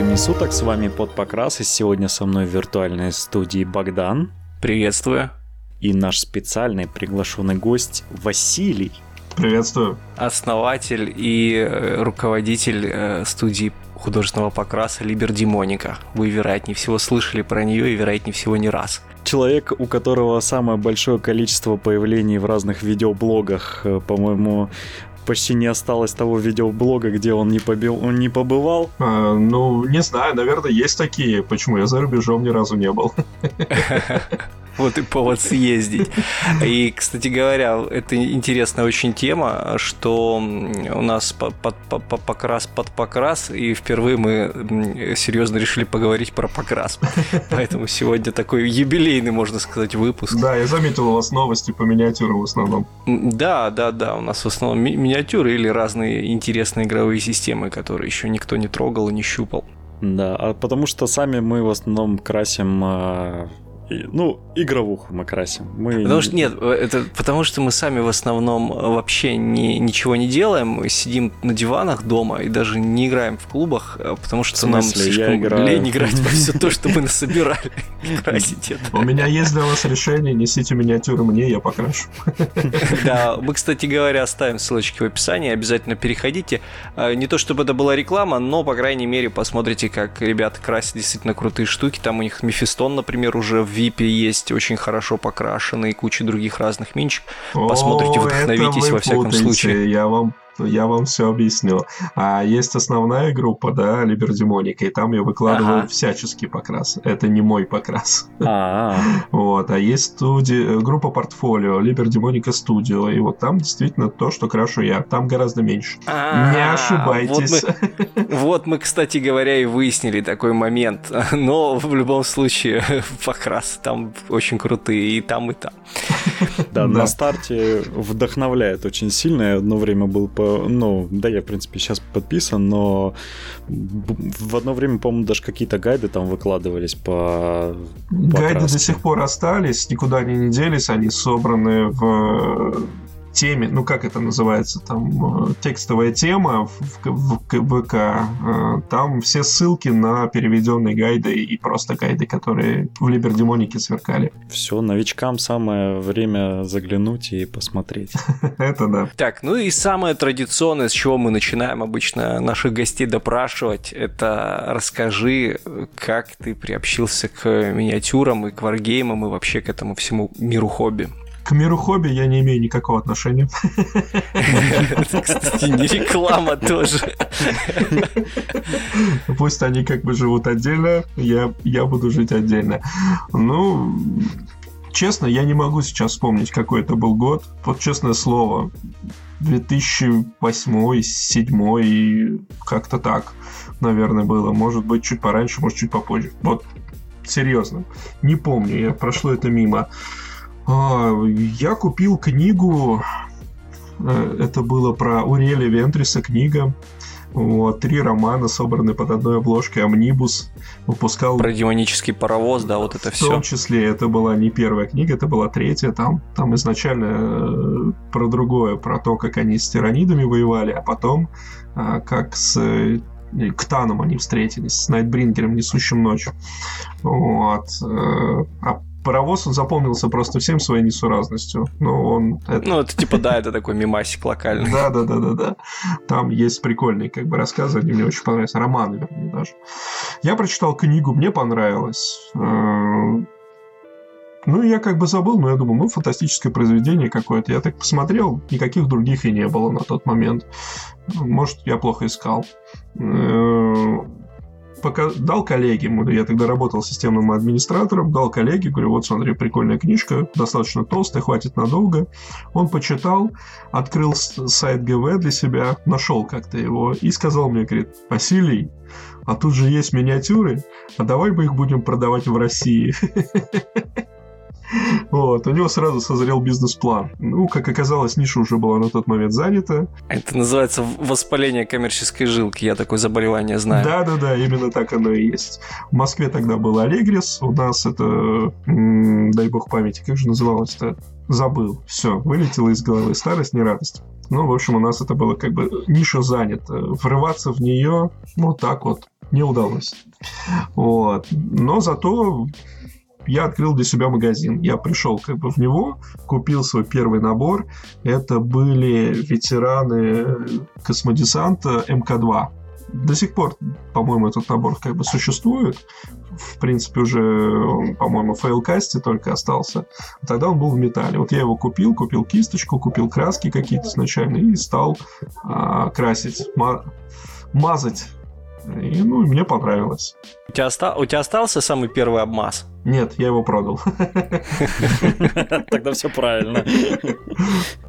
Времени суток, с вами Под Покрас, и сегодня со мной в виртуальной студии Богдан. Приветствую. И наш специальный приглашенный гость Василий. Приветствую. Основатель и э, руководитель э, студии художественного покраса Либер Димоника. Вы, вероятнее всего, слышали про нее и, вероятнее всего, не раз. Человек, у которого самое большое количество появлений в разных видеоблогах, э, по-моему, почти не осталось того видеоблога, где он не, побил, он не побывал. А, ну, не знаю, наверное, есть такие. Почему я за рубежом ни разу не был? Вот и повод съездить. И, кстати говоря, это интересная очень тема, что у нас под, под, под, покрас под покрас, и впервые мы серьезно решили поговорить про покрас. Поэтому сегодня такой юбилейный, можно сказать, выпуск. Да, я заметил у вас новости по миниатюрам в основном. Да, да, да, у нас в основном ми- миниатюры или разные интересные игровые системы, которые еще никто не трогал и не щупал. Да, а потому что сами мы в основном красим а, ну, игровуху мы красим. Мы... Потому что нет, это потому что мы сами в основном вообще не, ничего не делаем, мы сидим на диванах дома и даже не играем в клубах, а потому что нам слишком играю... лень играть во все то, что мы насобирали. Красить это. У меня есть для вас решение, несите миниатюры мне, я покрашу. Да, мы, кстати говоря, оставим ссылочки в описании, обязательно переходите. А, не то чтобы это была реклама, но, по крайней мере, посмотрите, как ребята красят действительно крутые штуки. Там у них Мефистон, например, уже в VIP есть очень хорошо покрашенный, куча других разных минчик. Посмотрите, вдохновитесь во всяком случае. Я вам я вам все объясню. А есть основная группа, да, Либердемоника, и там я выкладываю ага. всяческий покрас. Это не мой покрас. А-а-а. Вот. А есть студия, группа портфолио, Либердемоника Студио, и вот там действительно то, что крашу я. Там гораздо меньше. А-а-а. Не ошибайтесь. Вот мы, вот мы, кстати говоря, и выяснили такой момент. Но в любом случае покрасы там очень крутые и там, и там. Да, на старте вдохновляет очень сильно. Я одно время был по ну, да, я, в принципе, сейчас подписан, но в одно время, по-моему, даже какие-то гайды там выкладывались по, Гайды до сих пор остались, никуда они не делись, они собраны в теме, ну как это называется, там э, текстовая тема в, в, в ВК, э, там все ссылки на переведенные гайды и просто гайды, которые в Либердемонике сверкали. Все, новичкам самое время заглянуть и посмотреть. Это да. Так, ну и самое традиционное, с чего мы начинаем обычно наших гостей допрашивать, это расскажи, как ты приобщился к миниатюрам и к варгеймам и вообще к этому всему миру хобби. К миру хобби я не имею никакого отношения. Кстати, не реклама тоже. Пусть они как бы живут отдельно, я, я буду жить отдельно. Ну, честно, я не могу сейчас вспомнить, какой это был год. Вот честное слово, 2008, 2007, как-то так, наверное, было. Может быть, чуть пораньше, может, чуть попозже. Вот, серьезно, не помню, я прошло это мимо. А, я купил книгу, э, это было про Уреля Вентриса книга. Вот, три романа, собраны под одной обложкой, Амнибус выпускал... Про демонический паровоз, да, вот это все. В том числе, это была не первая книга, это была третья, там, там изначально э, про другое, про то, как они с тиранидами воевали, а потом э, как с Ктаном они встретились, с Найтбрингером, несущим ночь. Вот. А паровоз, он запомнился просто всем своей несуразностью. Но он... Это... Ну, это типа, да, это такой мимасик локальный. Да, да, да, да, да. Там есть прикольные как бы рассказы, они мне очень понравились. Романы, вернее, даже. Я прочитал книгу, мне понравилось. Э, ну, я как бы забыл, но я думал, ну, фантастическое произведение какое-то. Я так посмотрел, никаких других и не было на тот момент. Может, я плохо искал. Пока дал коллеге, я тогда работал системным администратором, дал коллеге, говорю, вот смотри, прикольная книжка, достаточно толстая, хватит надолго. Он почитал, открыл сайт ГВ для себя, нашел как-то его и сказал мне, говорит, Василий, а тут же есть миниатюры, а давай мы их будем продавать в России. Вот, у него сразу созрел бизнес-план. Ну, как оказалось, ниша уже была на тот момент занята. Это называется воспаление коммерческой жилки, я такое заболевание знаю. Да-да-да, именно так оно и есть. В Москве тогда был Алегрис, у нас это, дай бог памяти, как же называлось-то? Забыл. Все, вылетело из головы. Старость, не радость. Ну, в общем, у нас это было как бы ниша занята. Врываться в нее, ну, так вот, не удалось. Вот. Но зато я открыл для себя магазин. Я пришел как бы в него, купил свой первый набор. Это были ветераны космодесанта МК-2. До сих пор, по-моему, этот набор как бы существует. В принципе, уже, по-моему, в фейлкасте только остался. Тогда он был в металле. Вот я его купил, купил кисточку, купил краски какие-то сначала и стал а, красить, мазать. И, ну, мне понравилось. У тебя, оста... у тебя остался самый первый обмаз? Нет, я его продал. Тогда все правильно.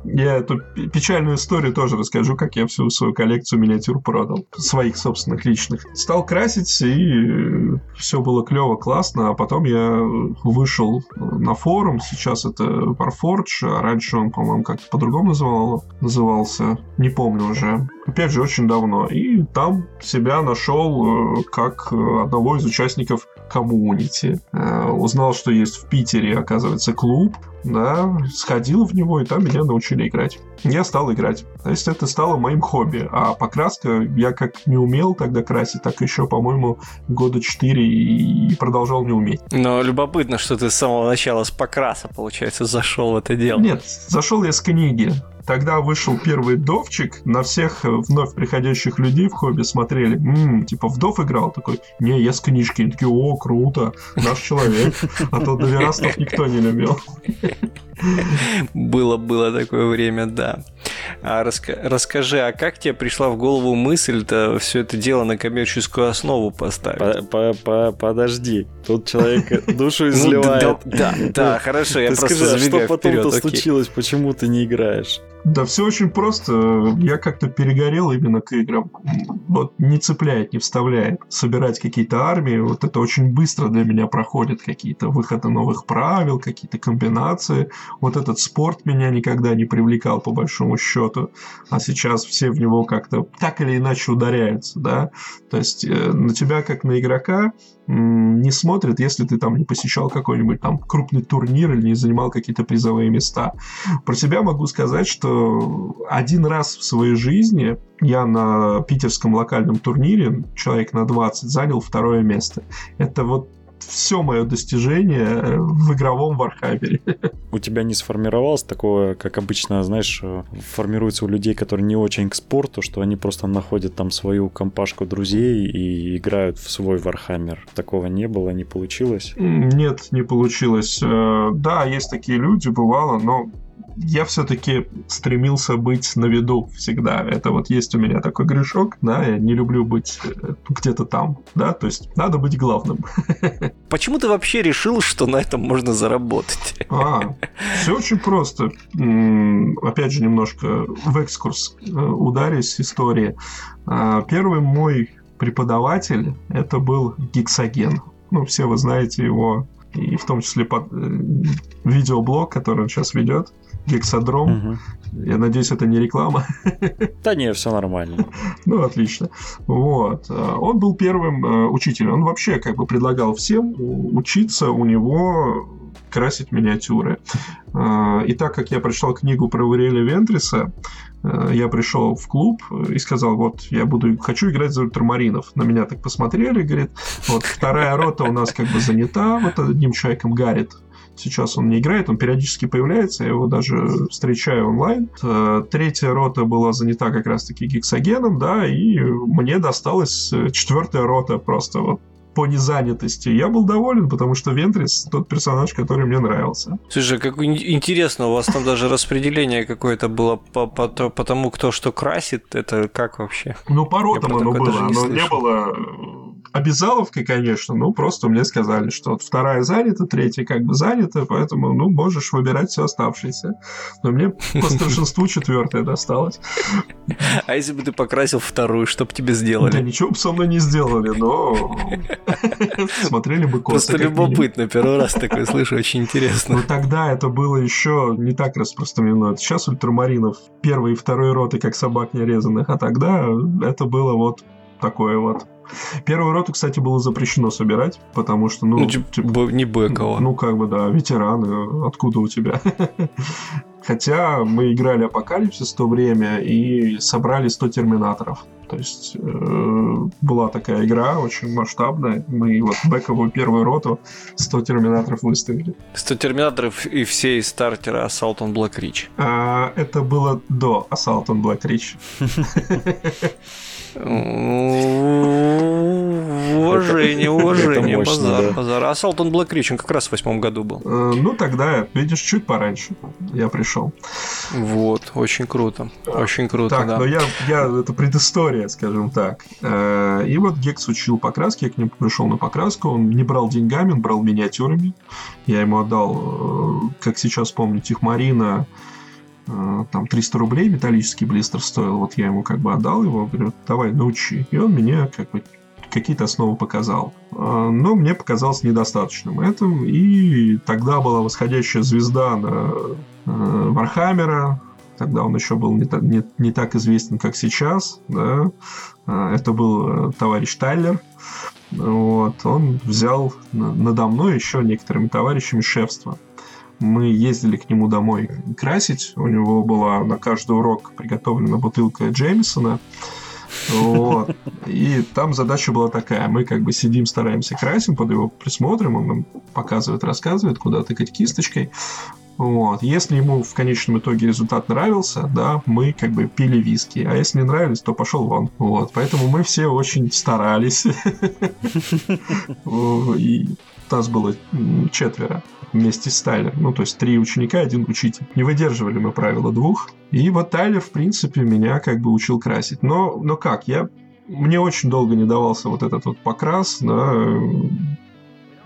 Я эту печальную историю тоже расскажу, как я всю свою коллекцию миниатюр продал. Своих собственных личных. Стал красить, и все было клево, классно. А потом я вышел на форум. Сейчас это Warforge. А раньше он, по-моему, как-то по-другому называл, назывался. Не помню уже. Опять же, очень давно. И там себя нашел э, как одного из участников коммунити. Э, узнал, что есть в Питере, оказывается, клуб, да, сходил в него, и там меня научили играть. Я стал играть. То есть это стало моим хобби. А покраска я как не умел тогда красить, так еще, по-моему, года 4 и продолжал не уметь. Но любопытно, что ты с самого начала с покраса, получается, зашел в это дело. Нет, зашел я с книги. Тогда вышел первый Довчик, на всех вновь приходящих людей в хобби смотрели, м-м, типа, Вдов играл? Такой, не, я с книжки. Они такие, о, круто, наш человек. А то доверастов никто не любил. Было, было такое время, да. А раска- расскажи, а как тебе пришла в голову мысль-то все это дело на коммерческую основу поставить? По -по Подожди, тут человек душу ну, изливает. Да, да, хорошо, я просто а что потом-то случилось, почему ты не играешь? Да все очень просто. Я как-то перегорел именно к играм. Вот не цепляет, не вставляет. Собирать какие-то армии, вот это очень быстро для меня проходит. Какие-то выходы новых правил, какие-то комбинации. Вот этот спорт меня никогда не привлекал, по большому счету. А сейчас все в него как-то так или иначе ударяются, да. То есть э, на тебя, как на игрока, не смотрят, если ты там не посещал какой-нибудь там крупный турнир или не занимал какие-то призовые места. Про себя могу сказать, что один раз в своей жизни я на питерском локальном турнире, человек на 20, занял второе место. Это вот все мое достижение в игровом Вархаммере. У тебя не сформировалось такое, как обычно, знаешь, формируется у людей, которые не очень к спорту, что они просто находят там свою компашку друзей и играют в свой Вархаммер. Такого не было, не получилось? Нет, не получилось. Э, да, есть такие люди, бывало, но я все-таки стремился быть на виду всегда. Это вот есть у меня такой грешок, да, я не люблю быть э, где-то там, да, то есть надо быть главным. Почему ты вообще решил, что на этом можно заработать? А, все очень просто. Опять же, немножко в экскурс э, ударюсь истории. А, первый мой преподаватель это был Гексоген. Ну, все вы знаете его и в том числе под, э, видеоблог, который он сейчас ведет. Гексодром. Угу. Я надеюсь, это не реклама. Да не, все нормально. Ну, отлично. Вот. Он был первым э, учителем. Он вообще как бы предлагал всем учиться у него красить миниатюры. Э, и так как я прочитал книгу про Уриэля Вентриса, э, я пришел в клуб и сказал, вот, я буду, хочу играть за ультрамаринов. На меня так посмотрели, говорит, вот, вторая рота у нас как бы занята, вот одним человеком Гаррит, Сейчас он не играет, он периодически появляется, я его даже встречаю онлайн. Э, третья рота была занята как раз-таки гексогеном, да, и мне досталась э, четвертая рота просто вот по незанятости. Я был доволен, потому что Вентрис тот персонаж, который мне нравился. Слушай, как интересно, у вас там даже распределение какое-то было по, по, по тому, кто что красит. Это как вообще? Ну, по ротам оно было. Оно не было обязаловкой, конечно, ну, просто мне сказали, что вот вторая занята, третья как бы занята, поэтому, ну, можешь выбирать все оставшееся. Но мне по старшинству четвертая досталась. А если бы ты покрасил вторую, что бы тебе сделали? Да ничего бы со мной не сделали, но смотрели бы косы. Просто любопытно, первый раз такое слышу, очень интересно. Но тогда это было еще не так распространено. Сейчас ультрамаринов первой и второй роты как собак нерезанных, а тогда это было вот такое вот. Первую роту, кстати, было запрещено собирать, потому что, ну... ну типа, не Бекова. Ну, как бы, да, ветераны, откуда у тебя? Хотя мы играли Апокалипсис в то время и собрали 100 терминаторов. То есть э, была такая игра очень масштабная. Мы вот бэковую первую роту 100 терминаторов выставили. 100 терминаторов и все из стартера Assault on Black Ridge. А, это было до Assault on Black Ridge. Уважение, уважение, базар, базар. А Салтон Ridge, он как раз в восьмом году был. Э, ну, тогда, видишь, чуть пораньше я пришел. Вот, очень круто, очень круто, так, да. но я, я, это предыстория, скажем так. Э, и вот Гекс учил покраски, я к нему пришел на покраску, он не брал деньгами, он брал миниатюрами. Я ему отдал, э, как сейчас помню, Техмарина, Э, там 300 рублей металлический блистер стоил, вот я ему как бы отдал его, говорю, давай научи. И он мне как бы какие-то основы показал. Э, но мне показалось недостаточным этим, и тогда была восходящая звезда на э, Вархаммера, тогда он еще был не, не, не так известен, как сейчас, да, это был товарищ Тайлер, вот, он взял надо мной еще некоторыми товарищами шефство мы ездили к нему домой красить. У него была на каждый урок приготовлена бутылка Джеймисона. Вот. И там задача была такая. Мы как бы сидим, стараемся красим, под его присмотром, он нам показывает, рассказывает, куда тыкать кисточкой. Вот. Если ему в конечном итоге результат нравился, да, мы как бы пили виски. А если не нравились, то пошел вон. Вот. Поэтому мы все очень старались. И нас было четверо вместе с Тайлером. Ну, то есть три ученика, один учитель. Не выдерживали мы правила двух. И вот Тайлер, в принципе, меня как бы учил красить. Но, но как? Я мне очень долго не давался вот этот вот покрас, да,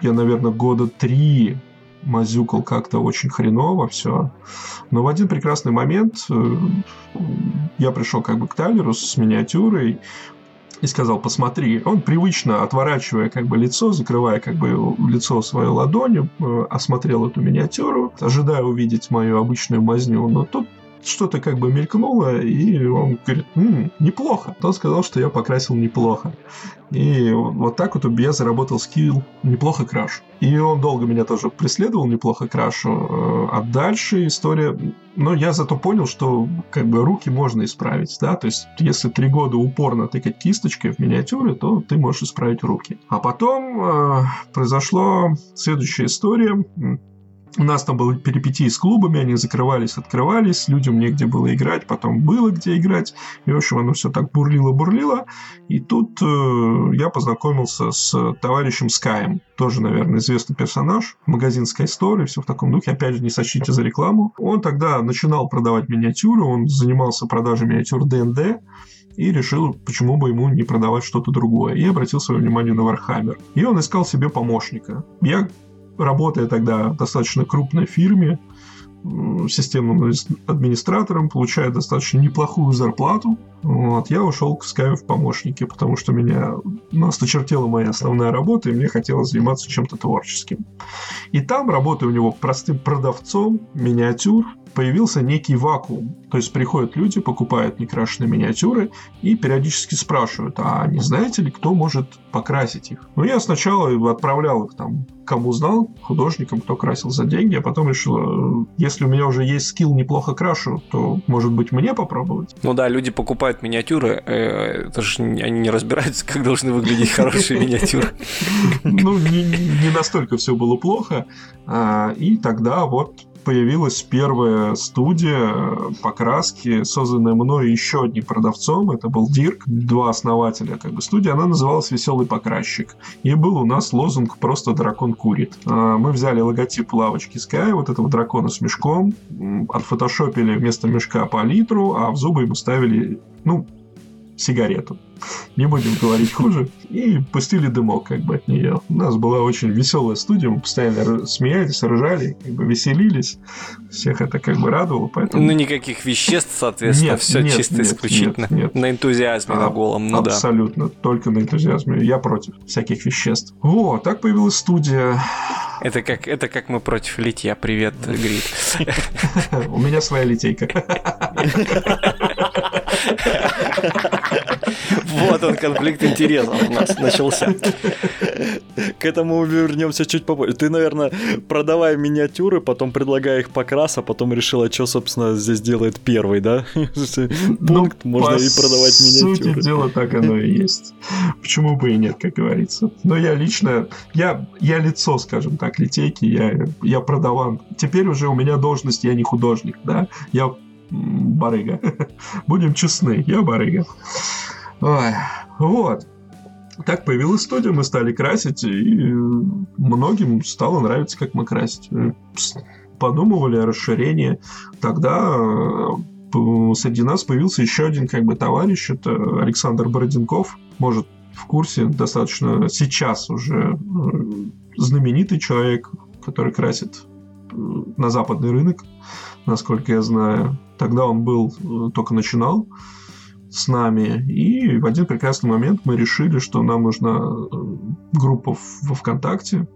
я, наверное, года три мазюкал как-то очень хреново все. Но в один прекрасный момент э, я пришел как бы к Тайлеру с миниатюрой, и сказал, посмотри. Он привычно, отворачивая как бы лицо, закрывая как бы лицо своей ладонью, э, осмотрел эту миниатюру, ожидая увидеть мою обычную мазню. Но тут что-то как бы мелькнуло, и он говорит, М, неплохо. Он сказал, что я покрасил неплохо. И вот так вот я заработал скилл «неплохо крашу». И он долго меня тоже преследовал «неплохо крашу». Э, а дальше история... Но я зато понял, что как бы руки можно исправить, да, то есть если три года упорно тыкать кисточкой в миниатюры, то ты можешь исправить руки. А потом э, произошла следующая история у нас там были перипетии с клубами, они закрывались, открывались, людям негде было играть, потом было где играть. И, в общем, оно все так бурлило-бурлило. И тут э, я познакомился с товарищем Скаем. Тоже, наверное, известный персонаж. Магазин Sky Store все в таком духе. Опять же, не сочтите за рекламу. Он тогда начинал продавать миниатюры, он занимался продажей миниатюр ДНД и решил, почему бы ему не продавать что-то другое. И обратил свое внимание на Warhammer. И он искал себе помощника. Я работая тогда в достаточно крупной фирме, системным администратором, получая достаточно неплохую зарплату. Вот, я ушел к Sky в помощники, потому что меня ну, моя основная работа, и мне хотелось заниматься чем-то творческим. И там, работая у него простым продавцом миниатюр, появился некий вакуум. То есть приходят люди, покупают некрашенные миниатюры и периодически спрашивают, а не знаете ли, кто может покрасить их? Ну, я сначала отправлял их там, кому знал, художникам, кто красил за деньги, а потом решил, э, если у меня уже есть скилл неплохо крашу, то, может быть, мне попробовать? Ну да, люди покупают миниатюры, э, это же они не разбираются, как должны выглядеть хорошие миниатюры. Ну, не настолько все было плохо. А, и тогда вот появилась первая студия покраски, созданная мной еще одним продавцом. Это был Дирк, два основателя как бы студии. Она называлась «Веселый покрасчик». И был у нас лозунг «Просто дракон курит». А, мы взяли логотип лавочки Sky, вот этого дракона с мешком, отфотошопили вместо мешка по литру, а в зубы ему ставили, ну, сигарету. Не будем говорить хуже. И пустили дымок как бы от нее. У нас была очень веселая студия, мы постоянно смеялись, ржали, как бы веселились. Всех это как бы радовало, поэтому... Ну, никаких веществ, соответственно, нет, все нет, чисто нет, исключительно. Нет, нет. На энтузиазме, а, на голом, ну Абсолютно, да. только на энтузиазме. Я против всяких веществ. Вот, так появилась студия. Это как, это как мы против литья. Привет, Грит. У меня своя литейка. Он, конфликт интересов у нас начался. К этому вернемся чуть попозже. Ты, наверное, продавая миниатюры, потом предлагая их покрас, а потом решила, что, собственно, здесь делает первый, да? Пункт, Ну, можно по и продавать миниатюры. сути дела, так оно и есть. Почему бы и нет, как говорится. Но я лично, я, я лицо, скажем так, литейки, я, я продаван. Теперь уже у меня должность, я не художник, да, я барыга. Будем честны, я барыга. Ой, вот. Так появилась студия, мы стали красить, и многим стало нравиться, как мы красить. Подумывали о расширении. Тогда э, среди нас появился еще один как бы товарищ, это Александр Бородинков, может в курсе, достаточно сейчас уже э, знаменитый человек, который красит э, на западный рынок, насколько я знаю. Тогда он был, только начинал с нами, и в один прекрасный момент мы решили, что нам нужна э, группа во ВКонтакте,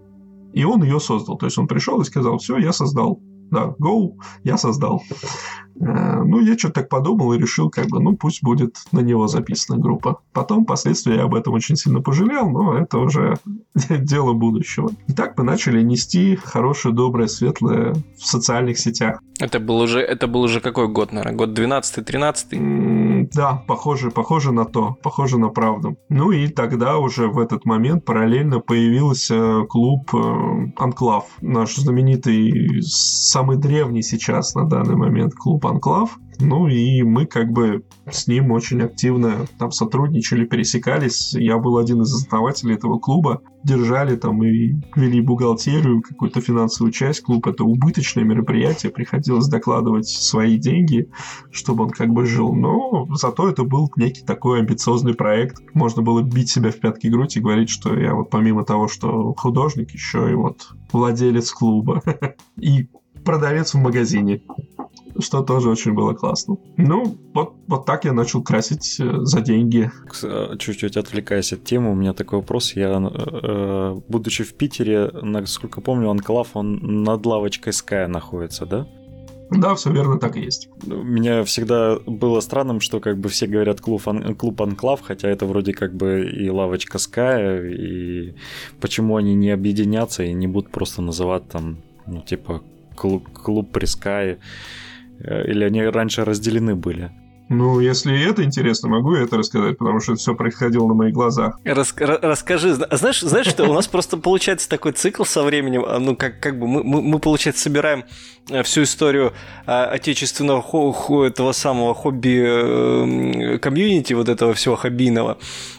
и он ее создал. То есть он пришел и сказал, все, я создал. Да, go, я создал. Э, Ну, я что-то так подумал и решил, как бы, ну, пусть будет на него записана группа. Потом, впоследствии, я об этом очень сильно пожалел, но это уже дело будущего. И так мы начали нести хорошее, доброе, светлое в социальных сетях. Это был уже, это был уже какой год, наверное? Год 12-13? Да, похоже, похоже на то, похоже на правду. Ну и тогда уже в этот момент параллельно появился клуб э, Анклав, наш знаменитый, самый древний сейчас на данный момент клуб Анклав. Ну и мы как бы с ним очень активно там сотрудничали, пересекались. Я был один из основателей этого клуба. Держали там и вели бухгалтерию, какую-то финансовую часть. Клуб это убыточное мероприятие, приходилось докладывать свои деньги, чтобы он как бы жил. Но зато это был некий такой амбициозный проект. Можно было бить себя в пятки грудь и говорить, что я вот помимо того, что художник, еще и вот владелец клуба. И продавец в магазине что тоже очень было классно. Ну, вот, вот так я начал красить э, за деньги. Э, Чуть-чуть отвлекаясь от темы, у меня такой вопрос. Я, э, будучи в Питере, насколько помню, Анклав, он над лавочкой Sky находится, да? Да, все верно, так и есть. Меня всегда было странным, что как бы все говорят клуб, Ан- клуб Анклав, хотя это вроде как бы и лавочка Sky, и почему они не объединятся и не будут просто называть там, ну, типа, клуб, клуб при Э, или они раньше разделены были? Ну, если это интересно, могу я это рассказать, потому что это все происходило на моих глазах. Рас- ра- расскажи, Зна- знаешь, знаешь, что у нас просто получается такой цикл со временем, а, ну как как бы мы, мы, мы, получается собираем э, всю историю а, отечественного хо- хо- этого самого хобби э, комьюнити вот этого всего хоббийного,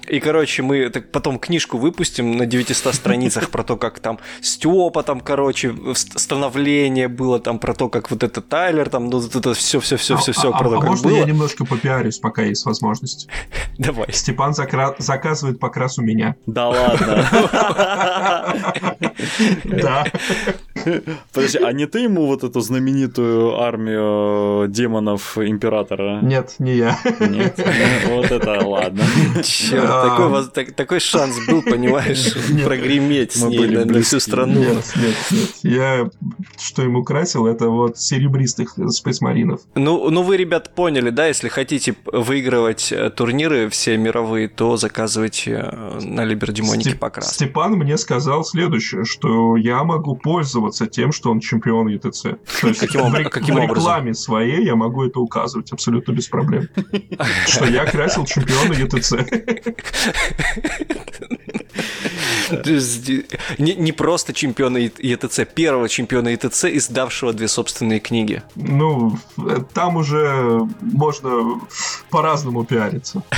и короче мы так потом книжку выпустим на 900 страницах про то, как там Степа там короче ст- становление было там про то, как вот это Тайлер там ну вот это все все все все все а, про а- то, а как было. я немножко попиарюсь, пока есть возможность? Давай. Степан закра- заказывает покрас у меня. Да ладно. Да. Подожди, а не ты ему вот эту знаменитую армию демонов императора? Нет, не я. Нет? Ну, Вот это ладно. Черт, А. такой, шанс был, понимаешь, прогреметь с ней на, всю страну. Нет, нет, нет. Я что ему красил, это вот серебристых спейсмаринов. Ну, ну вы, ребят, поняли, да? Если хотите выигрывать э, турниры все мировые, то заказывайте э, на Либердимонике Степ- покрас. Степан мне сказал следующее, что я могу пользоваться тем, что он чемпион ЕТЦ. То есть Каким в, каким в образом? рекламе своей я могу это указывать абсолютно без проблем. Что я красил чемпиона ЕТЦ. Э, Не, не просто чемпиона И- ЕТЦ, первого чемпиона ЕТЦ, издавшего две собственные книги. Ну, э, там уже можно по-разному пиариться.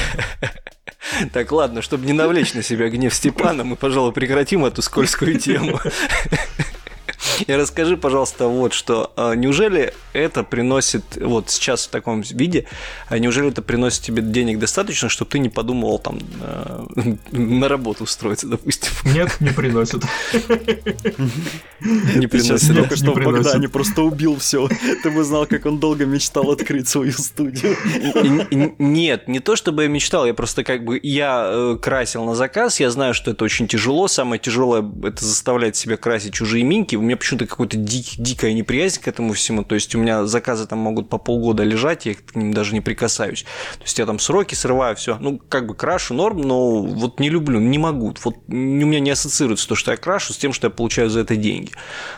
Так, ладно, чтобы не навлечь на себя гнев Степана, мы, пожалуй, прекратим эту скользкую тему. И расскажи, пожалуйста, вот что. А Неужели это приносит, вот сейчас в таком виде, а неужели это приносит тебе денег достаточно, чтобы ты не подумывал там э, на работу устроиться, допустим? Нет, не приносит. Не Сейчас приносит. Только не что в. Богдане просто убил все. Ты бы знал, как он долго мечтал открыть свою студию. Нет, не то чтобы я мечтал, я просто как бы я э, красил на заказ, я знаю, что это очень тяжело, самое тяжелое это заставлять себя красить чужие минки. У меня почему почему-то какой-то дик, дикая неприязнь к этому всему. То есть у меня заказы там могут по полгода лежать, я к ним даже не прикасаюсь. То есть я там сроки срываю, все. Ну, как бы крашу норм, но вот не люблю, не могу. Вот у меня не ассоциируется то, что я крашу, с тем, что я получаю за это деньги.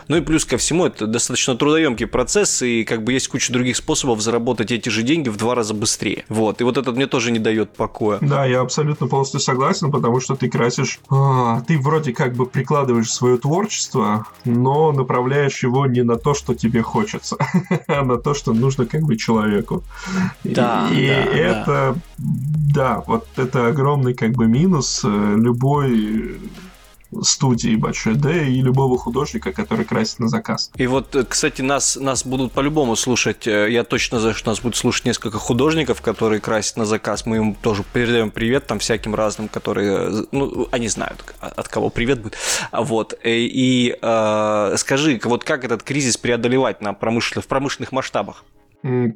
Ну и плюс ко всему, это достаточно трудоемкий процесс, и как бы есть куча других способов заработать эти же деньги в два раза быстрее. Вот. И вот это мне тоже не дает покоя. Да, я абсолютно полностью согласен, потому что ты красишь... А, ты вроде как бы прикладываешь свое творчество, но направляешь его не на то, что тебе хочется, а на то, что нужно как бы человеку. Да, и, да, это... Да. да, вот это огромный как бы минус э, любой студии большой Д и любого художника, который красит на заказ. И вот, э, кстати, нас, нас будут по-любому слушать. Э, я точно знаю, что нас будут слушать несколько художников, которые красят на заказ. Мы им тоже передаем привет там всяким разным, которые, э, ну, они знают, от кого привет будет. Вот. И э, скажи, вот как этот кризис преодолевать на промышленных, в промышленных масштабах?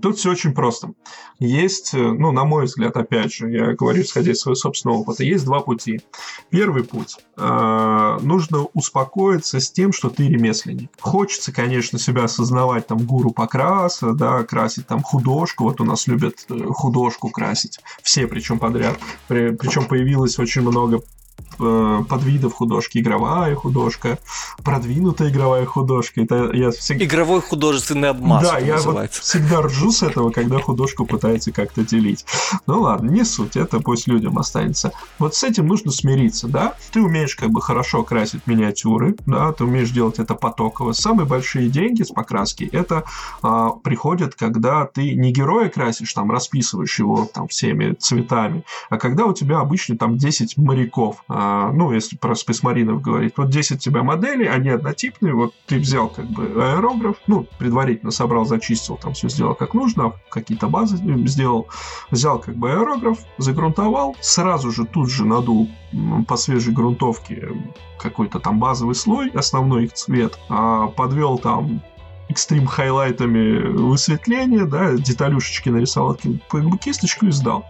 Тут все очень просто. Есть, э, ну, на мой взгляд, опять же, я говорю, исходя из своего собственного опыта, есть два пути. Первый путь. Э, нужно успокоиться с тем, что ты ремесленник. Хочется, конечно, себя осознавать там гуру покраса, да, красить там художку. Вот у нас любят э, художку красить. Все причем подряд. При, причем появилось очень много подвидов художки. Игровая художка, продвинутая игровая художка. Это я всегда... Игровой художественный обмаз Да, я вот всегда ржу с этого, когда художку пытается как-то делить. Ну ладно, не суть, это пусть людям останется. Вот с этим нужно смириться, да? Ты умеешь как бы хорошо красить миниатюры, да, ты умеешь делать это потоково. Самые большие деньги с покраски это а, приходят, когда ты не героя красишь, там, расписываешь его там всеми цветами, а когда у тебя обычно там 10 моряков, а, ну, если про Marine говорить, вот 10 у тебя моделей, они однотипные, вот ты взял как бы аэрограф, ну, предварительно собрал, зачистил, там все сделал как нужно, какие-то базы сделал, взял как бы аэрограф, загрунтовал, сразу же тут же надул по свежей грунтовке какой-то там базовый слой, основной их цвет, а подвел там экстрим хайлайтами высветления, да, деталюшечки нарисовал кисточку и сдал.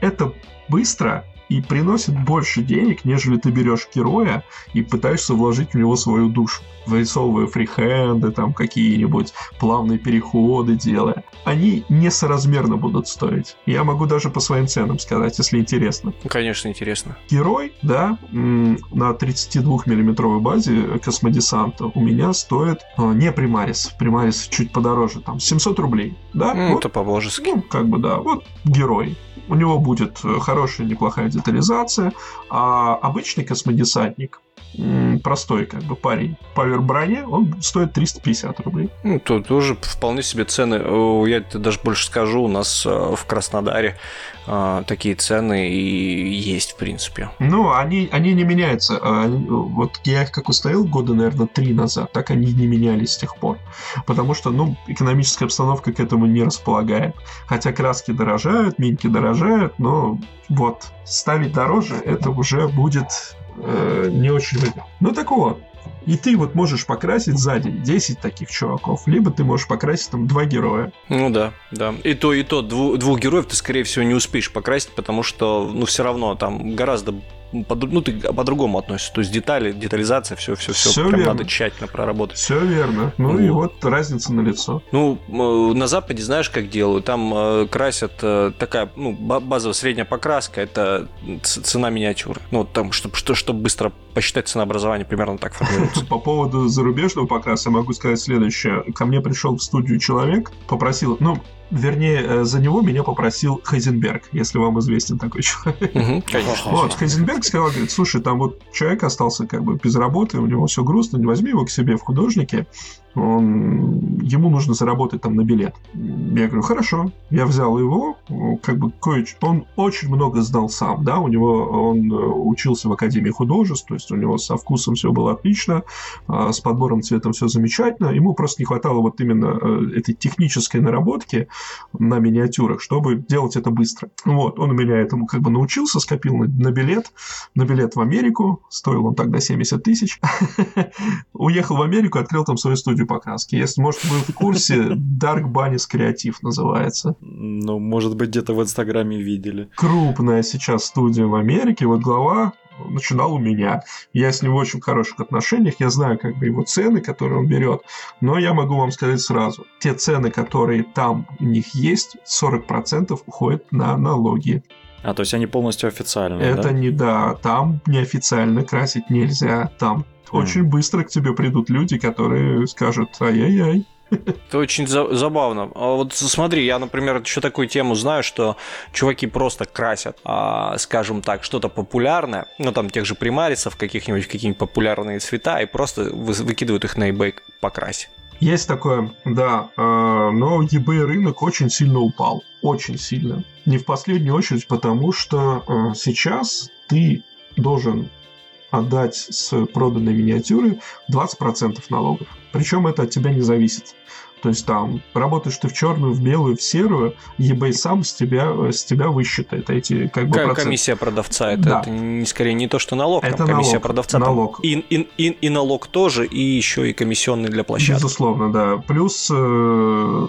Это быстро, и приносит больше денег, нежели ты берешь героя и пытаешься вложить в него свою душу, вырисовывая фрихенды, там какие-нибудь плавные переходы делая. Они несоразмерно будут стоить. Я могу даже по своим ценам сказать, если интересно. Конечно, интересно. Герой, да, на 32 миллиметровой базе космодесанта у меня стоит а, не примарис, примарис чуть подороже, там 700 рублей, да? Ну, вот, это по-божески. Ну, как бы, да, вот герой у него будет э, хорошая, неплохая детализация, а обычный космодесантник простой как бы парень павер броне, он стоит 350 рублей. Ну, то тоже вполне себе цены. Я даже больше скажу, у нас э, в Краснодаре э, такие цены и есть, в принципе. Ну, они, они не меняются. А, вот я их как установил года, наверное, три назад, так они не менялись с тех пор. Потому что, ну, экономическая обстановка к этому не располагает. Хотя краски дорожают, минки дорожают, но вот ставить дороже, это уже будет э, не очень выгодно. Ну так вот, и ты вот можешь покрасить сзади 10 таких чуваков, либо ты можешь покрасить там два героя. Ну да, да. И то, и то, двух, двух героев ты, скорее всего, не успеешь покрасить, потому что, ну, все равно там гораздо по, ну, ты по-другому относишься. То есть детали, детализация, все, все, все, все прям верно. надо тщательно проработать. Все верно. Ну, ну и вот разница на лицо. Ну, на Западе знаешь, как делают? Там э, красят э, такая, ну, базовая средняя покраска, это цена миниатюры. Ну, там, чтобы, что, чтобы быстро посчитать ценообразование, примерно так формируется. По поводу зарубежного покраса могу сказать следующее. Ко мне пришел в студию человек, попросил, ну, вернее, э, за него меня попросил Хайзенберг, если вам известен такой человек. Угу, конечно. Вот, Хайзенберг сказал, говорит, слушай, там вот человек остался как бы без работы, у него все грустно, не возьми его к себе в художники, он, ему нужно заработать там на билет. Я говорю, хорошо. Я взял его, как бы кое Он очень много знал сам, да, у него он э, учился в Академии художеств, то есть у него со вкусом все было отлично, а, с подбором цветом все замечательно. Ему просто не хватало вот именно э, этой технической наработки на миниатюрах, чтобы делать это быстро. Вот, он у меня этому как бы научился, скопил на, на билет, на билет в Америку, стоил он тогда 70 тысяч. Уехал в Америку, открыл там свою студию студию покраски. Если, может, вы в курсе, Dark Bunnies Креатив называется. Ну, может быть, где-то в Инстаграме видели. Крупная сейчас студия в Америке. Вот глава начинал у меня. Я с ним в очень хороших отношениях, я знаю как бы его цены, которые он берет, но я могу вам сказать сразу, те цены, которые там у них есть, 40% уходят на налоги. А, то есть они полностью официальные, Это да? не да, там неофициально красить нельзя, там очень быстро к тебе придут люди, которые скажут ай-яй-яй. Это очень за- забавно. А вот смотри, я, например, еще такую тему знаю, что чуваки просто красят, а, скажем так, что-то популярное, ну там тех же примарисов, каких-нибудь какие-нибудь популярные цвета, и просто вы- выкидывают их на eBay покрась. Есть такое, да, э, но eBay рынок очень сильно упал, очень сильно. Не в последнюю очередь, потому что э, сейчас ты должен отдать с проданной миниатюры 20% налогов. Причем это от тебя не зависит. То есть там работаешь ты в черную, в белую, в серую, eBay сам с тебя, с тебя высчитает эти как бы проценты. комиссия продавца, это, Да. это не, скорее не то, что налог, Это там комиссия налог, продавца. там налог. и, и, и, и налог тоже, и еще и комиссионный для площадки. Безусловно, да. Плюс э,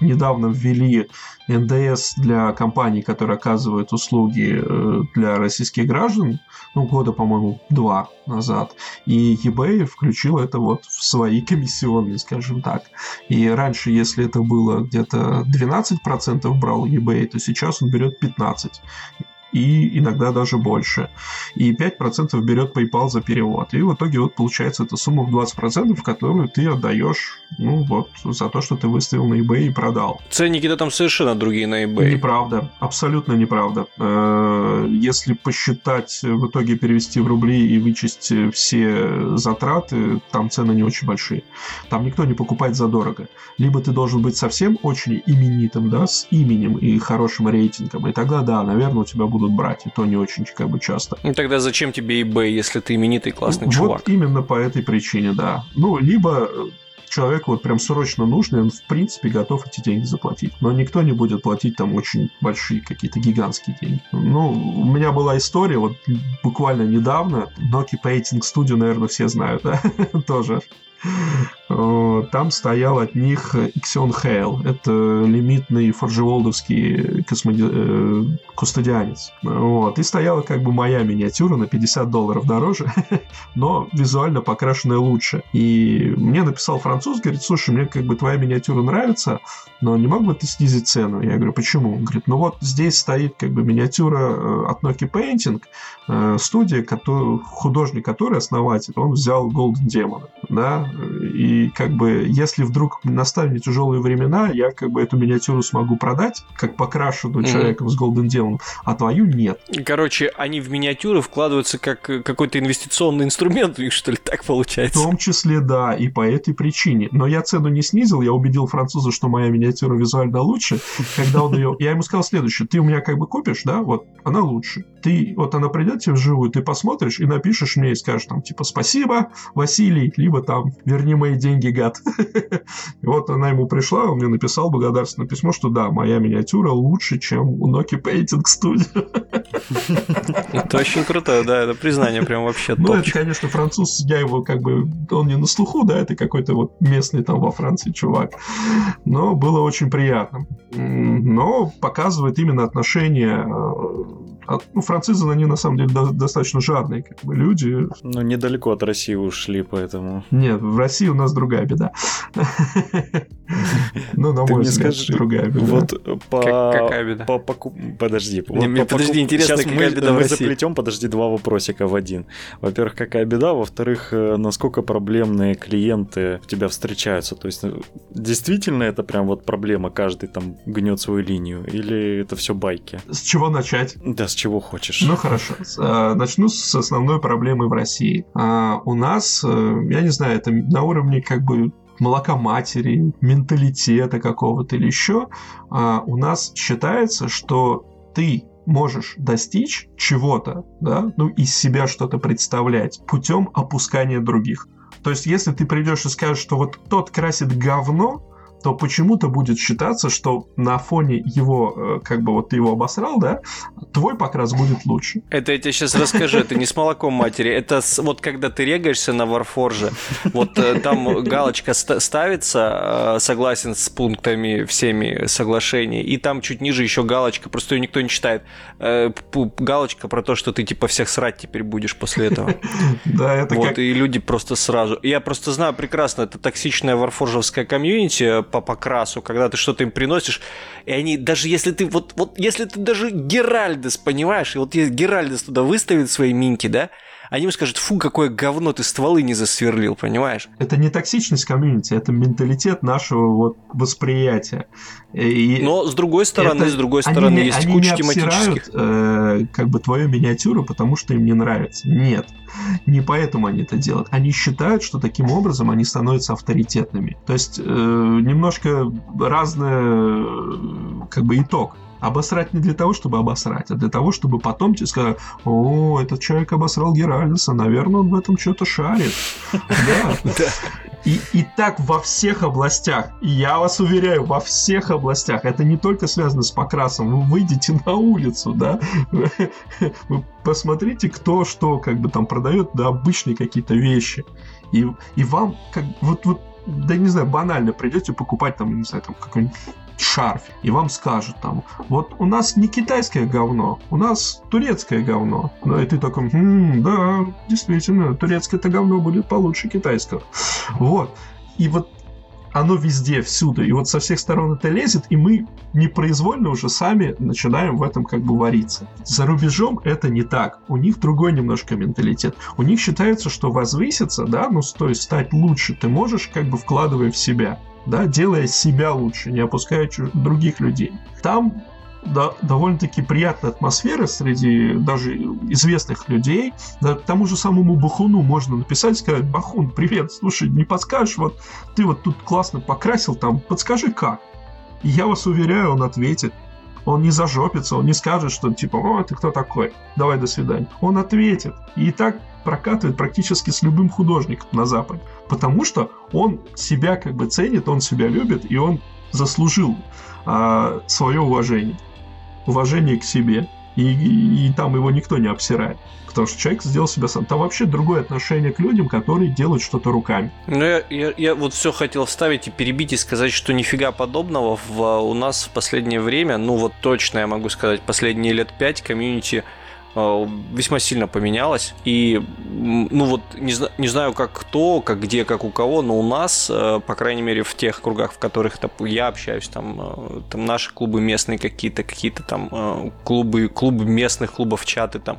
недавно ввели НДС для компаний, которые оказывают услуги э, для российских граждан, ну, года, по-моему, два назад. И eBay включил это вот в свои комиссионные, скажем так. И раньше, если это было где-то 12% брал eBay, то сейчас он берет 15% и иногда даже больше. И 5% берет PayPal за перевод. И в итоге вот получается эта сумма в 20%, которую ты отдаешь, ну вот, за то, что ты выставил на eBay и продал. Ценники-то там совершенно другие на eBay. Неправда, абсолютно неправда. Э, Если посчитать, в итоге перевести в рубли и вычесть все затраты, там цены не очень большие. Там никто не покупает задорого. Либо ты должен быть совсем очень именитым, да, с именем и хорошим рейтингом, и тогда, да, наверное, у тебя будут брать, и то не очень как бы часто. Ну тогда зачем тебе eBay, если ты именитый классный вот чувак? именно по этой причине, да. Ну, либо э, человеку вот прям срочно нужно, и он в принципе готов эти деньги заплатить. Но никто не будет платить там очень большие какие-то гигантские деньги. Ну, у меня была история вот буквально недавно. Nokia Painting Studio, наверное, все знают, да? Тоже. Там стоял от них Ixion Hale. Это лимитный форджеволдовский космоди... э, кустодианец. Вот. И стояла как бы моя миниатюра на 50 долларов дороже, но визуально покрашенная лучше. И мне написал француз, говорит, слушай, мне как бы твоя миниатюра нравится, но не мог бы ты снизить цену? Я говорю, почему? Он говорит, ну вот здесь стоит как бы миниатюра э, от Nokia Painting, э, студия, который, художник, который основатель, он взял Golden Demon, да, и как бы если вдруг настанет тяжелые времена, я как бы эту миниатюру смогу продать, как покрашенную Мгм. человеком с Golden Demon, а твою нет. Короче, они в миниатюры вкладываются как э, какой-то инвестиционный инструмент, у них что ли так В получается? том числе, да, и по этой причине. Но я цену не снизил, я убедил француза, что моя миниатюра визуально лучше. Когда он ее... Я ему сказал следующее. Ты у меня как бы купишь, да, вот, она лучше. Ты, вот она придет тебе вживую, ты посмотришь и напишешь мне и скажешь там, типа, спасибо, Василий, либо там, верни мои деньги, гад. И вот она ему пришла, он мне написал благодарственное письмо, что да, моя миниатюра лучше, чем у Nokia Painting Studio. Это очень круто, да, это признание прям вообще Ну, это, конечно, француз, я его как бы, он не на слуху, да, это какой-то вот местный там во Франции чувак. Но было очень приятно. Но показывает именно отношение... от- Ну, французы, они на самом деле до- достаточно жадные как бы люди. Ну, недалеко от России ушли, поэтому... Нет, в России у нас другая беда. Ну, на Ты мой мне взгляд, скажи, другая беда. Вот по... Как- какая беда? Подожди. подожди, интересно, какая мы, беда в мы России? заплетем, подожди, два вопросика в один. Во-первых, какая беда? Во-вторых, э, насколько проблемные клиенты у тебя встречаются? То есть, э, действительно это прям вот проблема, каждый там гнет свою линию? Или это все байки? С чего начать? Да, чего хочешь. Ну хорошо. Э, Начну с основной проблемы в России. А, У нас, э, я не знаю, это на уровне как бы молока матери, менталитета какого-то или еще, а, у нас считается, что ты можешь достичь чего-то, да, ну, из себя что-то представлять путем опускания других. То есть, если ты придешь и скажешь, что вот тот красит говно, то почему-то будет считаться, что на фоне его, э, как бы вот ты его обосрал, да, твой покрас будет лучше. Это я тебе сейчас расскажу, это не с молоком матери, это с, вот когда ты регаешься на Warforge, вот э, там галочка ставится, э, согласен с пунктами всеми соглашений, и там чуть ниже еще галочка, просто ее никто не читает, галочка про то, что ты типа всех срать теперь будешь после этого. Да, это Вот, и люди просто сразу... Я просто знаю прекрасно, это токсичная варфоржевская комьюнити по покрасу, когда ты что-то им приносишь, и они, даже если ты, вот, вот если ты даже Геральдес, понимаешь, и вот Геральдес туда выставит свои минки, да, они ему скажут, фу, какое говно ты стволы не засверлил, понимаешь? Это не токсичность комьюнити, это менталитет нашего вот восприятия. И Но с другой стороны, это, с другой стороны, они, есть они куча не тематических. Э, как бы твою миниатюру, потому что им не нравится. Нет. Не поэтому они это делают. Они считают, что таким образом они становятся авторитетными. То есть э, немножко разный э, как бы итог. Обосрать не для того, чтобы обосрать, а для того, чтобы потом тебе сказать, о, этот человек обосрал Геральдиса, наверное, он в этом что-то шарит. Да. И, и так во всех областях. И я вас уверяю, во всех областях. Это не только связано с покрасом. Вы выйдете на улицу, да, вы посмотрите, кто что как бы там продает, да, обычные какие-то вещи. И, и вам как вот, вот да не знаю, банально придете покупать там, не знаю, там какой-нибудь шарф, и вам скажут там, вот у нас не китайское говно, у нас турецкое говно. Ну и ты такой, хм, да, действительно, турецкое это говно будет получше китайского. Вот. И вот оно везде, всюду. И вот со всех сторон это лезет, и мы непроизвольно уже сами начинаем в этом как бы вариться. За рубежом это не так. У них другой немножко менталитет. У них считается, что возвыситься, да, ну, то есть стать лучше, ты можешь как бы вкладывая в себя да, делая себя лучше, не опуская других людей. Там да, довольно-таки приятная атмосфера среди даже известных людей. Да, тому же самому Бахуну можно написать, сказать, Бахун, привет, слушай, не подскажешь, вот ты вот тут классно покрасил, там, подскажи как. И я вас уверяю, он ответит. Он не зажопится, он не скажет, что типа, о, ты кто такой, давай до свидания. Он ответит. И так прокатывает практически с любым художником на Западе. Потому что он себя как бы ценит, он себя любит, и он заслужил а, свое уважение. Уважение к себе. И, и, и там его никто не обсирает. Потому что человек сделал себя сам. Там вообще другое отношение к людям, которые делают что-то руками. Ну, я, я, я вот все хотел вставить и перебить и сказать, что нифига подобного в, у нас в последнее время, ну вот точно я могу сказать, последние лет пять комьюнити весьма сильно поменялось. И, ну вот, не, не знаю, как кто, как где, как у кого, но у нас, э, по крайней мере, в тех кругах, в которых там, я общаюсь, там, э, там наши клубы местные какие-то, какие-то там клубы, клубы местных клубов, чаты там,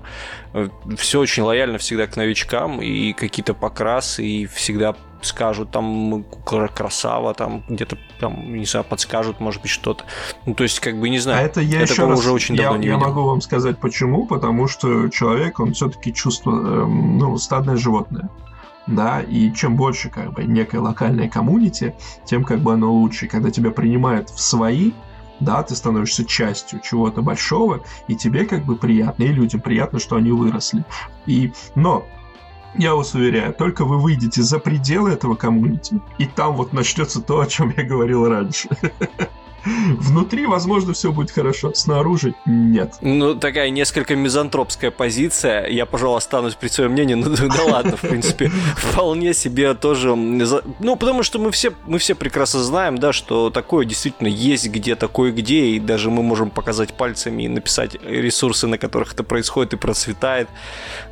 все очень лояльно всегда к новичкам, и какие-то покрасы, и всегда скажут, там красава, там где-то там, не знаю, подскажут, может быть, что-то. Ну, то есть, как бы, не знаю. А это я, еще раз, уже очень давно я, не я видел. могу вам сказать, почему. Потому что человек, он все-таки чувствует, эм, ну, стадное животное да, и чем больше как бы некая локальная коммунити, тем как бы оно лучше. Когда тебя принимают в свои, да, ты становишься частью чего-то большого, и тебе как бы приятно, и людям приятно, что они выросли. И, но я вас уверяю, только вы выйдете за пределы этого комьюнити, и там вот начнется то, о чем я говорил раньше. Внутри, возможно, все будет хорошо, снаружи нет. Ну, такая несколько мизантропская позиция. Я, пожалуй, останусь при своем мнении. Ну, да ладно, в принципе, вполне себе тоже... Ну, потому что мы все, мы все прекрасно знаем, да, что такое действительно есть где, такое где, и даже мы можем показать пальцами и написать ресурсы, на которых это происходит и процветает,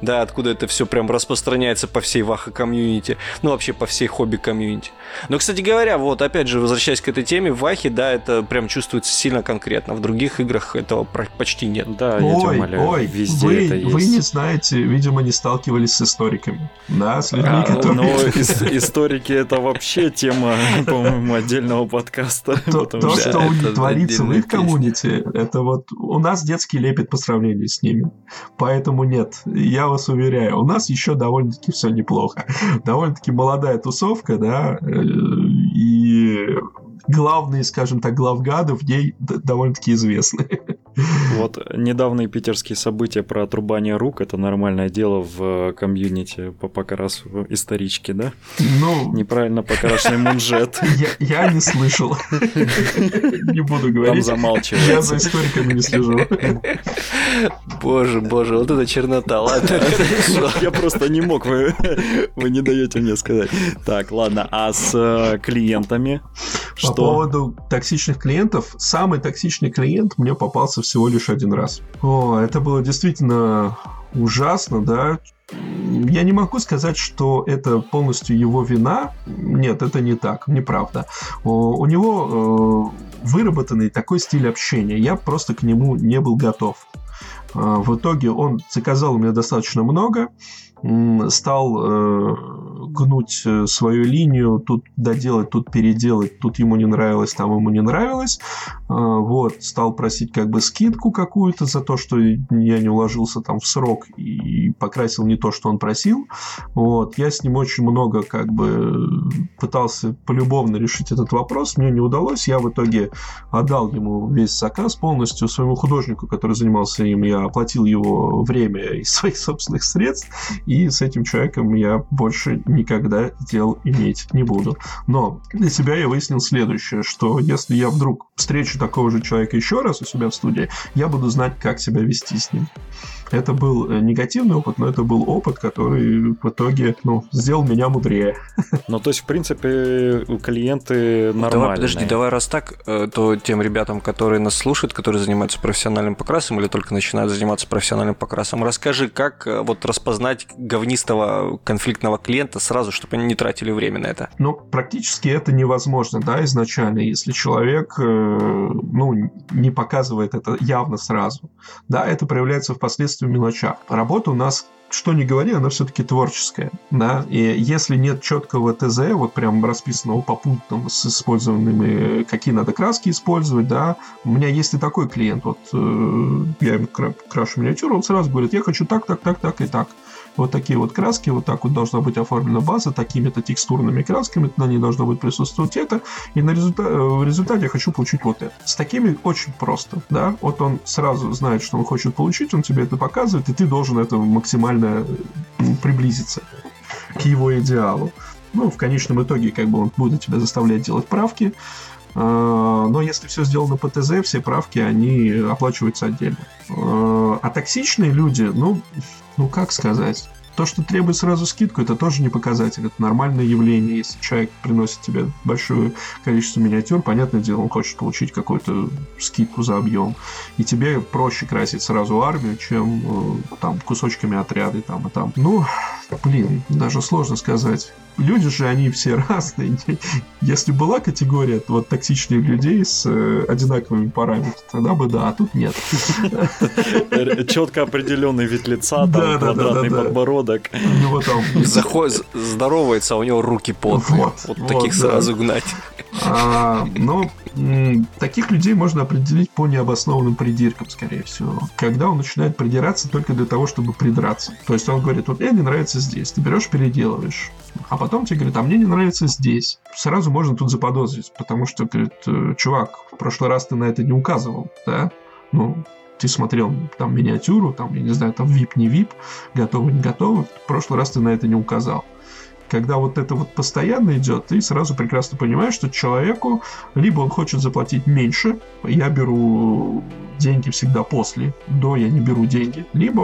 да, откуда это все прям распространяется по всей Ваха-комьюнити, ну, вообще по всей хобби-комьюнити. Но, кстати говоря, вот, опять же, возвращаясь к этой теме, в Вахе, да, это прям чувствуется сильно конкретно. В других играх этого почти нет. Да, ой, я тебя умоляю, ой, везде вы, это есть. Вы не знаете, видимо, не сталкивались с историками. Да, с людьми, а, которые... Но историки это вообще тема, по-моему, отдельного подкаста. То, то что у них творится в их коммунити, это вот у нас детский лепет по сравнению с ними. Поэтому нет, я вас уверяю, у нас еще довольно-таки все неплохо. Довольно-таки молодая тусовка, да, э, и главные, скажем так, главгады в ней довольно-таки известны. Вот недавние питерские события про отрубание рук это нормальное дело в комьюнити по покрасу исторички, да? Ну, неправильно покрашенный мунжет. Я, я не слышал. Не буду говорить. Там замалчивается. Я за историками не слежу. Боже, боже, вот это чернота, ладно. Я просто не мог, вы, вы не даете мне сказать. Так, ладно, а с э, клиентами? Что? По поводу токсичных клиентов, самый токсичный клиент мне попался всего лишь один раз. О, это было действительно ужасно, да. Я не могу сказать, что это полностью его вина. Нет, это не так, неправда. У него э, выработанный такой стиль общения. Я просто к нему не был готов. Э, в итоге он заказал у меня достаточно много, стал э, гнуть э, свою линию, тут доделать, тут переделать, тут ему не нравилось, там ему не нравилось. Э, вот, стал просить как бы скидку какую-то за то, что я не уложился там в срок и покрасил не то, что он просил. Вот, я с ним очень много как бы пытался полюбовно решить этот вопрос, мне не удалось, я в итоге отдал ему весь заказ полностью своему художнику, который занимался им, я оплатил его время из своих собственных средств, и с этим человеком я больше никогда дел иметь не буду. Но для себя я выяснил следующее, что если я вдруг встречу такого же человека еще раз у себя в студии, я буду знать, как себя вести с ним. Это был э, негативный опыт, но это был опыт, который в итоге ну, сделал меня мудрее. Ну, то есть, в принципе, клиенты нормальные. Давай, подожди, давай раз так, э, то тем ребятам, которые нас слушают, которые занимаются профессиональным покрасом или только начинают заниматься профессиональным покрасом, расскажи, как э, вот распознать говнистого конфликтного клиента сразу, чтобы они не тратили время на это? Ну, практически это невозможно, да, изначально, если человек, ну, не показывает это явно сразу. Да, это проявляется впоследствии в мелочах. Работа у нас что ни говори, она все-таки творческая, да, и если нет четкого ТЗ, вот прям расписанного по пунктам с использованными, какие надо краски использовать, да, у меня есть и такой клиент, вот э, я ему крашу миниатюру, он сразу говорит, я хочу так, так, так, так и так, вот такие вот краски, вот так вот должна быть оформлена база, такими-то текстурными красками, на ней должно быть присутствовать это, и на результат, э, в результате я хочу получить вот это. С такими очень просто, да, вот он сразу знает, что он хочет получить, он тебе это показывает, и ты должен это максимально приблизиться к его идеалу. Ну, в конечном итоге, как бы он будет тебя заставлять делать правки, но если все сделано по ТЗ, все правки, они оплачиваются отдельно. А, а токсичные люди, ну, ну как сказать, то, что требует сразу скидку, это тоже не показатель, это нормальное явление. Если человек приносит тебе большое количество миниатюр, понятное дело, он хочет получить какую-то скидку за объем. И тебе проще красить сразу армию, чем э, там кусочками отряды там и там. Ну, блин, даже сложно сказать люди же, они все разные. Если была категория вот токсичных людей с э, одинаковыми параметрами, тогда бы да, а тут нет. Четко определенный вид лица, там квадратный подбородок. Там... Здоровается, а у него руки потные. Вот, таких сразу гнать. А, но таких людей можно определить по необоснованным придиркам, скорее всего. Когда он начинает придираться только для того, чтобы придраться. То есть он говорит, вот мне не нравится здесь, ты берешь, переделываешь. А потом тебе говорят, а мне не нравится здесь. Сразу можно тут заподозрить, потому что, говорит, «Э, чувак, в прошлый раз ты на это не указывал, да? Ну, ты смотрел там миниатюру, там, я не знаю, там VIP, не VIP, готово, не готово, в прошлый раз ты на это не указал когда вот это вот постоянно идет, ты сразу прекрасно понимаешь, что человеку либо он хочет заплатить меньше, я беру деньги всегда после, до я не беру деньги, либо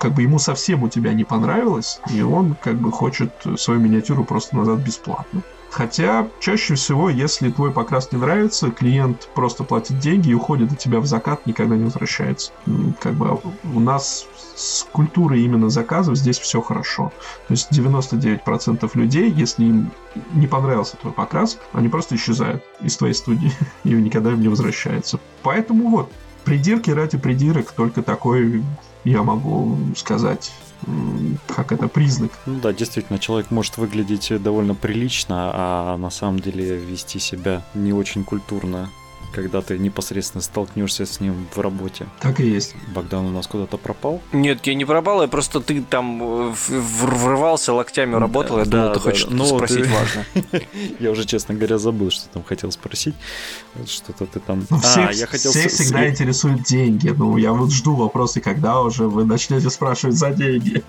как бы ему совсем у тебя не понравилось, и он как бы хочет свою миниатюру просто назад бесплатно. Хотя чаще всего, если твой покрас не нравится, клиент просто платит деньги и уходит от тебя в закат, никогда не возвращается. Как бы у нас с культурой именно заказов здесь все хорошо. То есть 99% людей, если им не понравился твой покрас, они просто исчезают из твоей студии и никогда им не возвращаются. Поэтому вот, придирки ради придирок, только такой я могу сказать как это признак. Ну да, действительно, человек может выглядеть довольно прилично, а на самом деле вести себя не очень культурно. Когда ты непосредственно столкнешься с ним в работе. Так и есть. Богдан у нас куда-то пропал? Нет, я не пропал, я просто ты там э, врывался, локтями работал, я думал, ты хочешь что-то ну, спросить важно. Я уже, честно говоря, забыл, что там хотел спросить. Что-то ты там... Ну, а, я хотел... Всех всегда интересуют деньги. Ну, я вот жду вопросы, когда уже вы начнете спрашивать за деньги.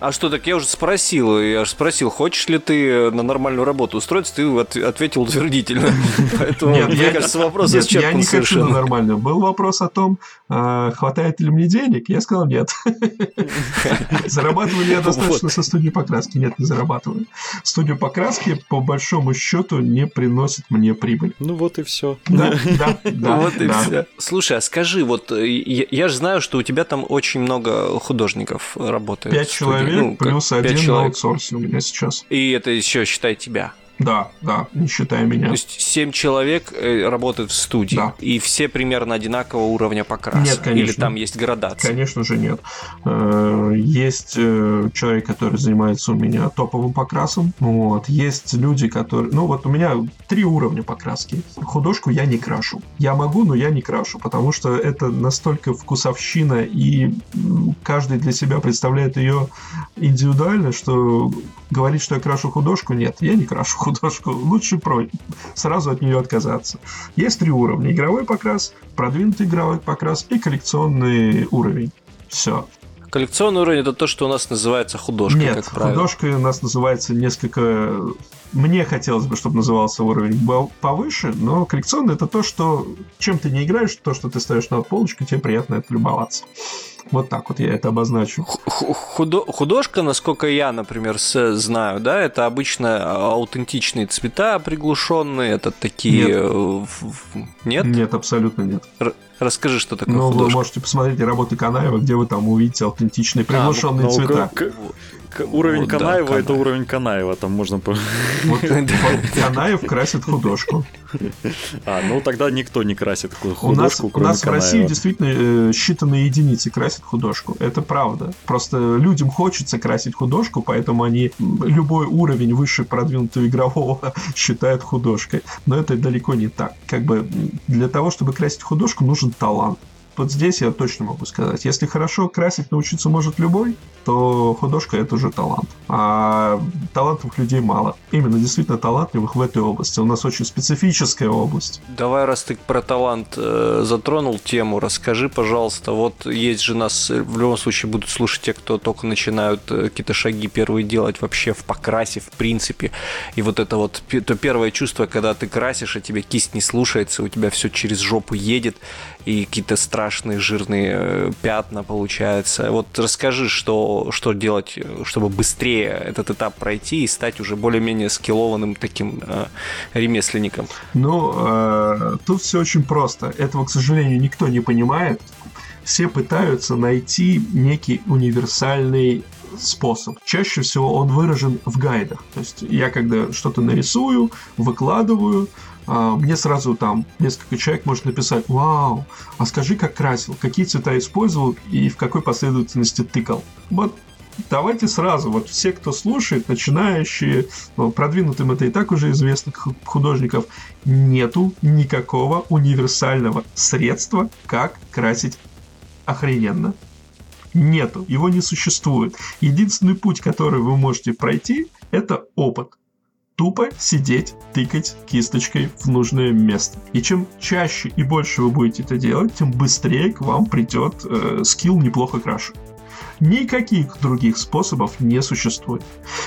А что, так я уже спросил, я же спросил, хочешь ли ты на нормальную работу устроиться, ты ответил утвердительно. Поэтому, мне кажется, вопрос нет, я не хочу на нормальную. Был вопрос о том, а, хватает ли мне денег, я сказал нет. Зарабатываю ли я достаточно со студии покраски? Нет, не зарабатываю. Студию покраски, по большому счету, не приносит мне прибыль. Ну вот и все. Да, да, да. Вот и все. Слушай, а скажи, вот э, я же знаю, что у тебя там очень много художников работает. Пять человек ну, плюс один человек. на аутсорсе у меня сейчас. И это еще считай тебя. Да, да, не считая меня. То есть 7 человек э, работают в студии, да. и все примерно одинакового уровня покраса? Нет, конечно. Или там есть градация? Конечно же нет. Э, есть э, человек, который занимается у меня топовым покрасом. Вот. Есть люди, которые... Ну вот у меня три уровня покраски. Художку я не крашу. Я могу, но я не крашу, потому что это настолько вкусовщина, и каждый для себя представляет ее индивидуально, что говорить, что я крашу художку, нет, я не крашу художку. Лучше про... сразу от нее отказаться. Есть три уровня. Игровой покрас, продвинутый игровой покрас и коллекционный уровень. Все. Коллекционный уровень это то, что у нас называется художкой, Нет, как правило. художкой у нас называется несколько... Мне хотелось бы, чтобы назывался уровень повыше, но коллекционный это то, что чем ты не играешь, то, что ты ставишь на полочку, тебе приятно это любоваться. Вот так вот я это обозначу. Худо художка, насколько я, например, знаю, да, это обычно аутентичные цвета приглушенные, это такие... Нет, э, нет? Нет абсолютно нет. Р Расскажи, что такое ну, художка. вы можете посмотреть работы Канаева, где вы там увидите аутентичные приглушенные а, ну, цвета. Уровень вот, Канаева да, это уровень Канаева, там можно... Вот Канаев красит художку. А, ну тогда никто не красит художку, У нас, у нас в России действительно э, считанные единицы красят художку. Это правда. Просто людям хочется красить художку, поэтому они любой уровень выше продвинутого игрового считают художкой. Но это далеко не так. Как бы для того, чтобы красить художку, нужен талант вот здесь я точно могу сказать, если хорошо красить научиться может любой, то художка это уже талант. А талантливых людей мало. Именно действительно талантливых в этой области. У нас очень специфическая область. Давай, раз ты про талант э, затронул тему, расскажи, пожалуйста, вот есть же нас э, в любом случае будут слушать те, кто только начинают э, какие-то шаги первые делать вообще в покрасе, в принципе. И вот это вот то первое чувство, когда ты красишь, а тебе кисть не слушается, у тебя все через жопу едет, и какие-то страшные жирные э, пятна получаются. Вот расскажи, что, что делать, чтобы быстрее этот этап пройти и стать уже более-менее скиллованным таким э, ремесленником. Ну, э, тут все очень просто. Этого, к сожалению, никто не понимает. Все пытаются найти некий универсальный способ. Чаще всего он выражен в гайдах. То есть я когда что-то нарисую, выкладываю, мне сразу там несколько человек может написать, вау, а скажи, как красил, какие цвета использовал и в какой последовательности тыкал. Вот давайте сразу, вот все, кто слушает, начинающие, ну, продвинутым это и так уже известных художников, нету никакого универсального средства, как красить охрененно. Нету, его не существует. Единственный путь, который вы можете пройти, это опыт тупо сидеть, тыкать кисточкой в нужное место. И чем чаще и больше вы будете это делать, тем быстрее к вам придет э, скилл неплохо краше. Никаких других способов не существует.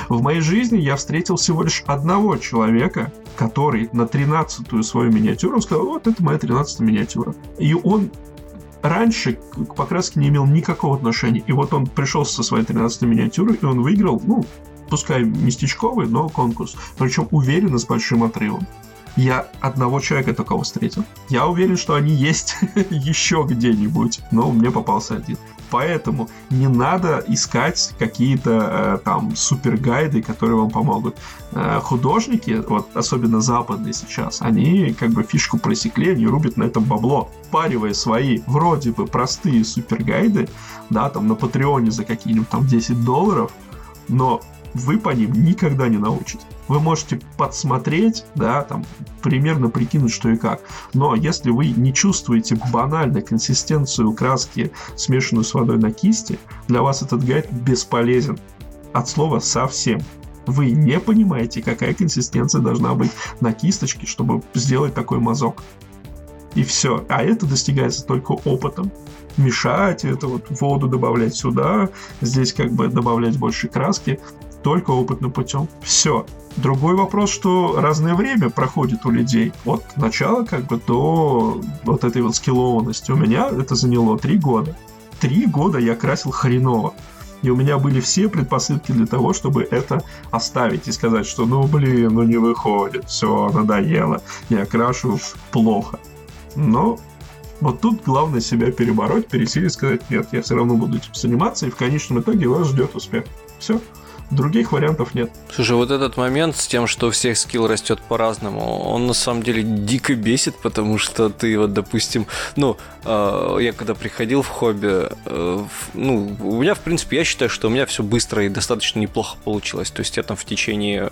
В моей жизни я встретил всего лишь одного человека, который на 13-ю свою миниатюру сказал, вот это моя 13 миниатюра. И он раньше к покраске не имел никакого отношения. И вот он пришел со своей 13 миниатюрой, и он выиграл, ну, пускай местечковый, но конкурс. Причем уверенно с большим отрывом. Я одного человека такого встретил. Я уверен, что они есть еще где-нибудь, но мне попался один. Поэтому не надо искать какие-то э, там супергайды, которые вам помогут. Э, художники, вот особенно западные сейчас, они как бы фишку просекли, они рубят на этом бабло, паривая свои вроде бы простые супергайды, да, там на Патреоне за какие-нибудь там 10 долларов, но вы по ним никогда не научитесь. Вы можете подсмотреть, да, там, примерно прикинуть, что и как. Но если вы не чувствуете банально консистенцию краски, смешанную с водой на кисти, для вас этот гайд бесполезен. От слова совсем. Вы не понимаете, какая консистенция должна быть на кисточке, чтобы сделать такой мазок. И все. А это достигается только опытом мешать это вот воду добавлять сюда, здесь как бы добавлять больше краски только опытным путем. Все. Другой вопрос, что разное время проходит у людей. От начала как бы до вот этой вот скиллованности. У меня это заняло три года. Три года я красил хреново. И у меня были все предпосылки для того, чтобы это оставить и сказать, что ну блин, ну не выходит, все, надоело, я крашу плохо. Но вот тут главное себя перебороть, пересилить, сказать, нет, я все равно буду этим заниматься, и в конечном итоге вас ждет успех. Все. Других вариантов нет. Слушай, вот этот момент с тем, что у всех скилл растет по-разному, он на самом деле дико бесит, потому что ты вот, допустим, ну, э, я когда приходил в хобби, э, ну, у меня, в принципе, я считаю, что у меня все быстро и достаточно неплохо получилось. То есть я там в течение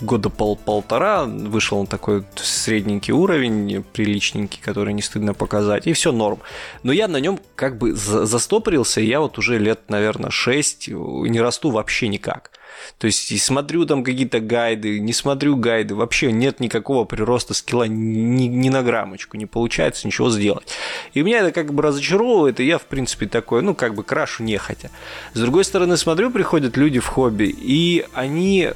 года пол-полтора вышел на такой средненький уровень, приличненький, который не стыдно показать, и все норм. Но я на нем как бы застопорился, и я вот уже лет, наверное, 6 не расту вообще никак. То есть и смотрю там какие-то гайды, не смотрю гайды, вообще нет никакого прироста скилла ни, ни на граммочку, не получается ничего сделать. И меня это как бы разочаровывает, и я, в принципе, такой, ну, как бы крашу нехотя. С другой стороны, смотрю, приходят люди в хобби, и они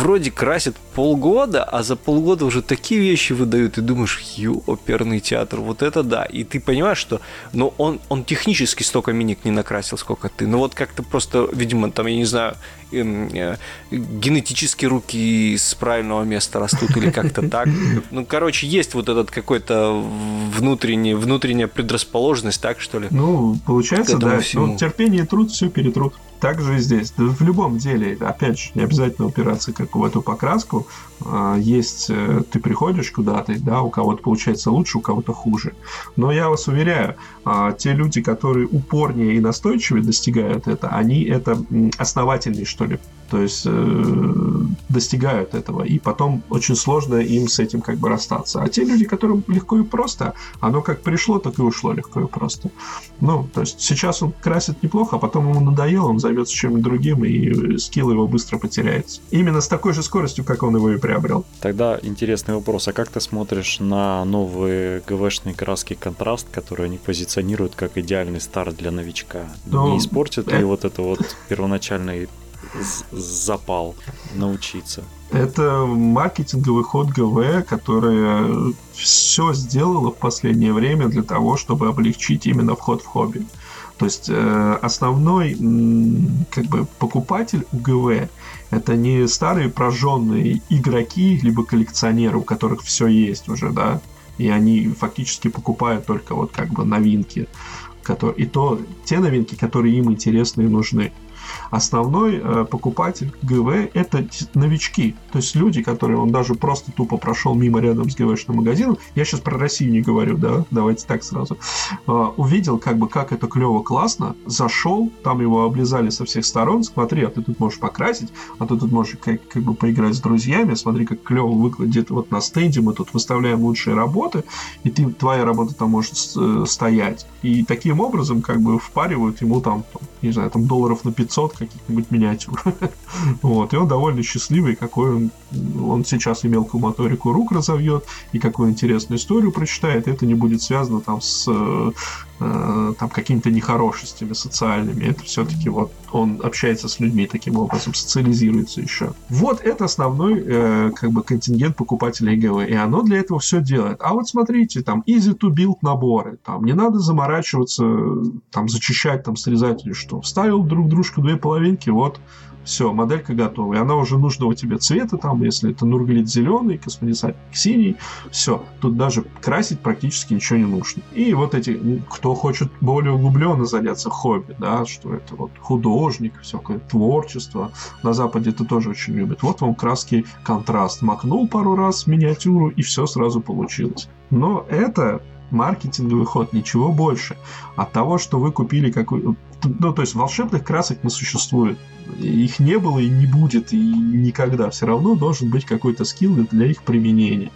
вроде красят полгода, а за полгода уже такие вещи выдают, и думаешь, ё, оперный театр, вот это да. И ты понимаешь, что ну, он, он технически столько миник не накрасил, сколько ты. Ну вот как-то просто, видимо, там, я не знаю, генетически руки с правильного места растут или как-то так. Ну, короче, есть вот этот какой-то внутренний, внутренняя предрасположенность, так что ли? Ну, получается, да. Ну, терпение и труд все перетрут. Так же и здесь. В любом деле, опять же, не обязательно упираться как в эту покраску. А, есть, э, ты приходишь куда-то, да, у кого-то получается лучше, у кого-то хуже. Но я вас уверяю, а, те люди, которые упорнее и настойчивее достигают это, они это основательнее, что ли, то есть э, достигают этого, и потом очень сложно им с этим как бы расстаться. А те люди, которым легко и просто, оно как пришло, так и ушло легко и просто. Ну, то есть сейчас он красит неплохо, а потом ему надоело, он займется чем-нибудь другим, и скилл его быстро потеряется. Именно с такой же скоростью, как он его и приобрел. Тогда интересный вопрос, а как ты смотришь на новые ГВшные краски контраст, которые они позиционируют как идеальный старт для новичка? Ну, Не испортит ли это... вот это вот первоначальный запал научиться? Это маркетинговый ход ГВ, который все сделало в последнее время для того, чтобы облегчить именно вход в хобби. То есть э, основной как бы покупатель у ГВ это не старые прожженные игроки, либо коллекционеры, у которых все есть уже, да, и они фактически покупают только вот как бы новинки, которые, и то те новинки, которые им интересны и нужны. Основной э, покупатель ГВ это новички, то есть люди, которые он даже просто тупо прошел мимо рядом с ГВшным магазином. Я сейчас про Россию не говорю, да, давайте так сразу. Э, увидел, как бы, как это клево, классно, зашел, там его облизали со всех сторон, смотри, а ты тут можешь покрасить, а ты тут можешь как, как бы поиграть с друзьями, смотри, как клево выкладет вот на стенде, мы тут выставляем лучшие работы, и ты, твоя работа там может э, стоять. И таким образом как бы впаривают ему там, не знаю, там долларов на 500 каких-нибудь миниатюр. вот, и он довольно счастливый, какой он, он сейчас и мелкую моторику рук разовьет, и какую интересную историю прочитает, это не будет связано там с э, там какими-то нехорошестями социальными. Это все-таки вот он общается с людьми таким образом, социализируется еще. Вот это основной э, как бы контингент покупателей ГВ, и оно для этого все делает. А вот смотрите, там easy to build наборы, там не надо заморачиваться, там зачищать, там срезать или что. Вставил друг дружку две половинки, вот все, моделька готова. И она уже нужного тебе цвета, там, если это нурглит зеленый, космодесантник синий, все. Тут даже красить практически ничего не нужно. И вот эти, кто хочет более углубленно заняться хобби, да, что это вот художник, всякое творчество. На Западе это тоже очень любят. Вот вам краски контраст. Макнул пару раз миниатюру, и все сразу получилось. Но это маркетинговый ход, ничего больше. От того, что вы купили какой Ну, то есть волшебных красок не существует. Их не было и не будет, и никогда. Все равно должен быть какой-то скилл для их применения.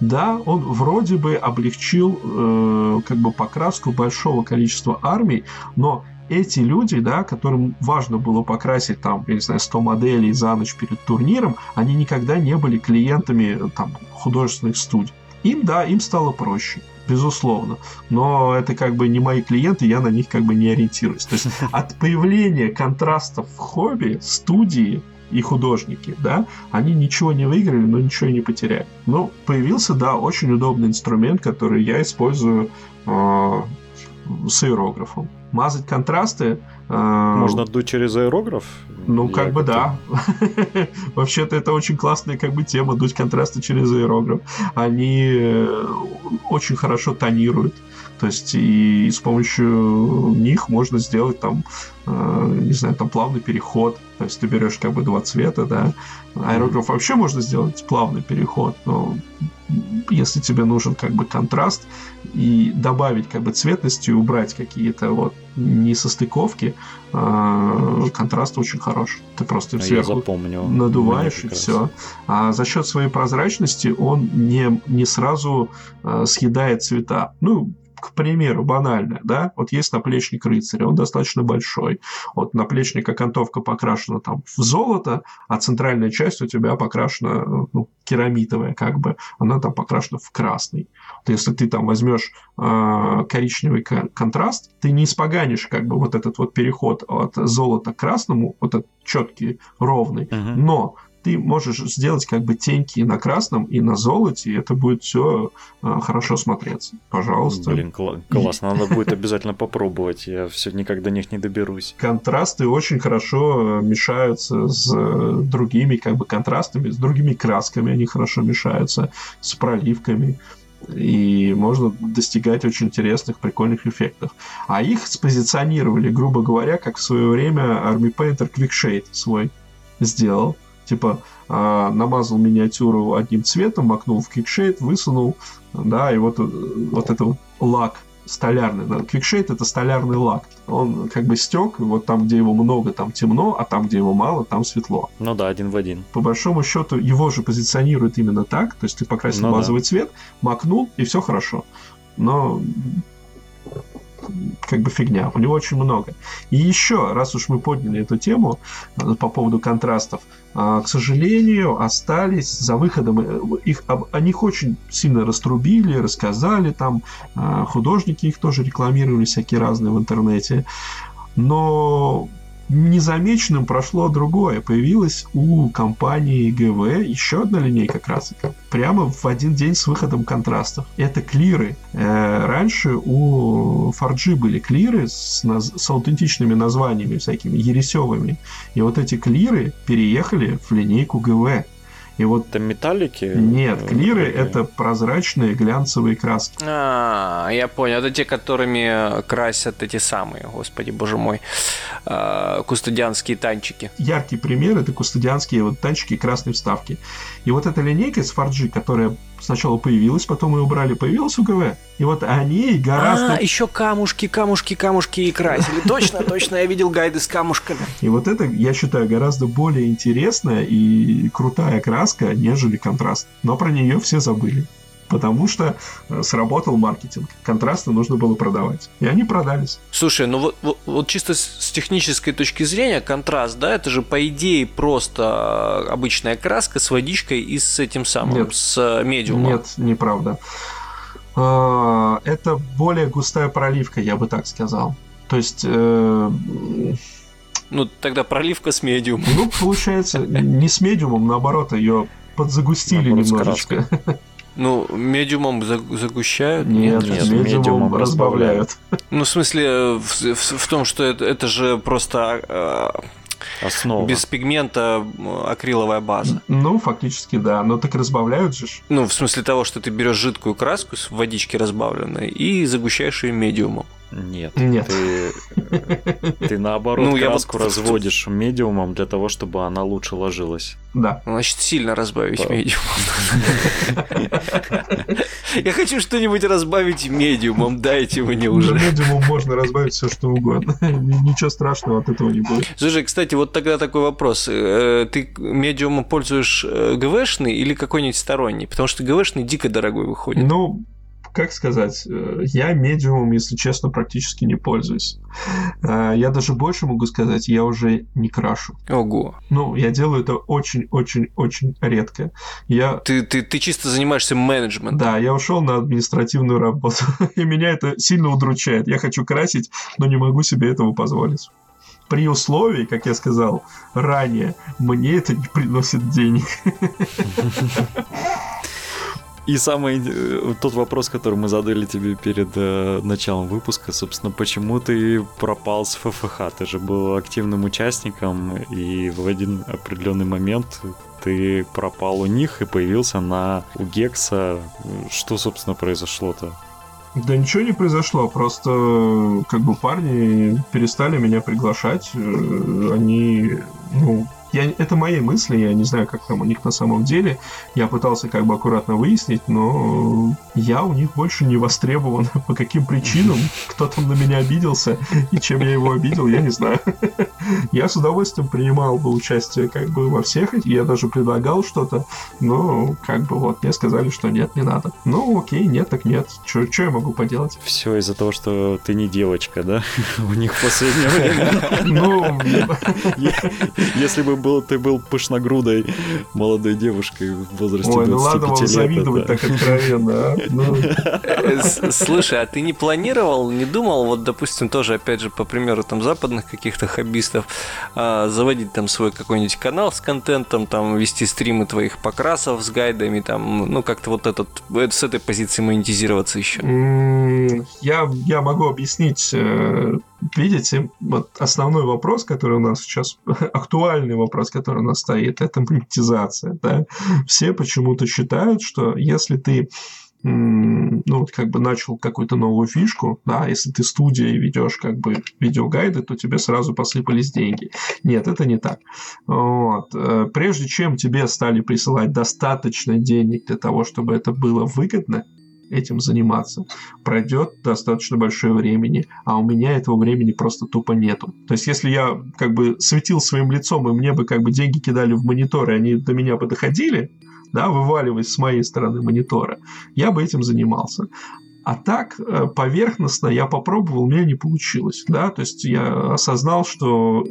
Да, он вроде бы облегчил э, как бы покраску большого количества армий, но эти люди, да, которым важно было покрасить там, я не знаю, 100 моделей за ночь перед турниром, они никогда не были клиентами там художественных студий. Им, да, им стало проще безусловно. Но это как бы не мои клиенты, я на них как бы не ориентируюсь. То есть от появления контрастов в хобби, студии и художники, да, они ничего не выиграли, но ничего и не потеряли. Ну, появился, да, очень удобный инструмент, который я использую э, с аэрографом мазать контрасты. Э, Можно дуть через аэрограф? Ну, как бы да. Вообще-то это очень классная как бы тема, дуть контрасты через аэрограф. Они э, очень хорошо тонируют. То есть и с помощью них можно сделать там, э, не знаю, там плавный переход. То есть ты берешь как бы два цвета, да. Аэрограф вообще можно сделать плавный переход, но если тебе нужен как бы контраст и добавить как бы цветности убрать какие-то вот несостыковки, э, контраст очень хорош. Ты просто а сверху надуваешь и все. А за счет своей прозрачности он не, не сразу э, съедает цвета. Ну, к примеру, банально, да, вот есть наплечник рыцаря, он достаточно большой. Вот наплечник окантовка покрашена там в золото, а центральная часть у тебя покрашена, ну, керамитовая как бы, она там покрашена в красный. Вот если ты там возьмешь э, коричневый контраст, ты не испоганишь как бы вот этот вот переход от золота к красному, вот этот четкий, ровный, uh-huh. но ты можешь сделать как бы теньки и на красном, и на золоте, и это будет все а, хорошо смотреться. Пожалуйста. Блин, кл- классно, надо будет обязательно попробовать, я все никак до них не доберусь. Контрасты очень хорошо мешаются с э, другими как бы контрастами, с другими красками они хорошо мешаются, с проливками и можно достигать очень интересных, прикольных эффектов. А их спозиционировали, грубо говоря, как в свое время Army Painter Quickshade свой сделал типа э, намазал миниатюру одним цветом, макнул в квикшейд, высунул, да, и вот, вот это вот лак столярный. Да. Квикшейд это столярный лак. Он как бы стек, вот там, где его много, там темно, а там, где его мало, там светло. Ну да, один в один. По большому счету, его же позиционируют именно так, то есть ты покрасил ну, базовый да. цвет, макнул, и все хорошо. Но как бы фигня. У него очень много. И еще, раз уж мы подняли эту тему э, по поводу контрастов, э, к сожалению, остались за выходом э, их о них очень сильно раструбили, рассказали там художники их тоже рекламировали всякие разные в интернете. Но незамеченным прошло другое. Появилась у компании ГВ еще одна линейка красок. Прямо в один день с выходом контрастов. Это клиры. Э, раньше у Фарджи были клиры с, с аутентичными названиями всякими, ересевыми. И вот эти клиры переехали в линейку ГВ. И вот это металлики? Нет, э, клиры это прозрачные глянцевые краски. А, я понял. Это те, которыми красят эти самые, господи, боже мой, э, кустодианские танчики. Яркий пример это кустодианские вот танчики красной вставки. И вот эта линейка с Фарджи, которая сначала появилась, потом ее убрали, появилась УГВ. И вот они гораздо... А, еще камушки, камушки, камушки и красили. Точно, точно, я видел гайды с камушками. И вот это, я считаю, гораздо более интересная и крутая краска, нежели контраст. Но про нее все забыли потому что э, сработал маркетинг. Контрасты нужно было продавать. И они продались. Слушай, ну вот, вот, вот чисто с технической точки зрения, контраст, да, это же по идее просто обычная краска с водичкой и с этим самым, Нет. с э, медиумом. Нет, неправда. А, это более густая проливка, я бы так сказал. То есть... Э... Ну, тогда проливка с медиумом. Ну, получается, не с медиумом, наоборот, ее подзагустили наоборот, немножечко. Ну, медиумом загущают? Нет, нет, нет медиумом, разбавляют. Ну, в смысле, в, в, в том, что это, это же просто э, Основа. Без пигмента акриловая база. Ну, фактически, да. Но так разбавляют же. Ну, в смысле того, что ты берешь жидкую краску с водички разбавленной и загущаешь ее медиумом. Нет. Нет. Ты, ты наоборот ну, краску я разводишь медиумом для того, чтобы она лучше ложилась. Да. Значит, сильно разбавить медиумом. Я хочу что-нибудь разбавить медиумом, дайте мне уже. Медиумом можно разбавить все, что угодно. Ничего страшного от этого не будет. Слушай, кстати, вот тогда такой вопрос. Э, ты медиумом пользуешь э, ГВшный или какой-нибудь сторонний? Потому что ГВшный дико дорогой выходит. Ну, как сказать, э, я медиумом, если честно, практически не пользуюсь. Э, я даже больше могу сказать, я уже не крашу. Ого. Ну, я делаю это очень-очень-очень редко. Я... Ты, ты, ты чисто занимаешься менеджментом. Да, я ушел на административную работу, и меня это сильно удручает. Я хочу красить, но не могу себе этого позволить при условии, как я сказал ранее, мне это не приносит денег. И самый э, тот вопрос, который мы задали тебе перед э, началом выпуска, собственно, почему ты пропал с ФФХ? Ты же был активным участником, и в один определенный момент ты пропал у них и появился на у Гекса. Что, собственно, произошло-то? Да ничего не произошло, просто как бы парни перестали меня приглашать, э, они, ну, я, это мои мысли, я не знаю, как там у них на самом деле. Я пытался как бы аккуратно выяснить, но я у них больше не востребован. По каким причинам? Кто там на меня обиделся и чем я его обидел, я не знаю. Я с удовольствием принимал бы участие как бы во всех, и я даже предлагал что-то, но как бы вот мне сказали, что нет, не надо. Ну окей, нет, так нет. Что я могу поделать? Все из-за того, что ты не девочка, да? У них в последнее время. Ну, если бы был, ты был пышногрудой молодой девушкой в возрасте Ой, ну ладно вам завидовать так откровенно, а? ну. Слушай, а ты не планировал, не думал, вот, допустим, тоже, опять же, по примеру там западных каких-то хоббистов, а, заводить там свой какой-нибудь канал с контентом, там, вести стримы твоих покрасов с гайдами, там, ну, как-то вот этот, с этой позиции монетизироваться еще? Я, я могу объяснить э, видите, вот основной вопрос, который у нас сейчас, актуальный вопрос, который у нас стоит, это монетизация. Да? Все почему-то считают, что если ты ну, вот как бы начал какую-то новую фишку, да, если ты студия и ведешь как бы видеогайды, то тебе сразу посыпались деньги. Нет, это не так. Вот. Э, прежде чем тебе стали присылать достаточно денег для того, чтобы это было выгодно, этим заниматься, пройдет достаточно большое времени, а у меня этого времени просто тупо нету. То есть, если я как бы светил своим лицом, и мне бы как бы деньги кидали в мониторы, они до меня бы доходили, да, вываливаясь с моей стороны монитора, я бы этим занимался. А так, э, поверхностно я попробовал, у меня не получилось, да, то есть я осознал, что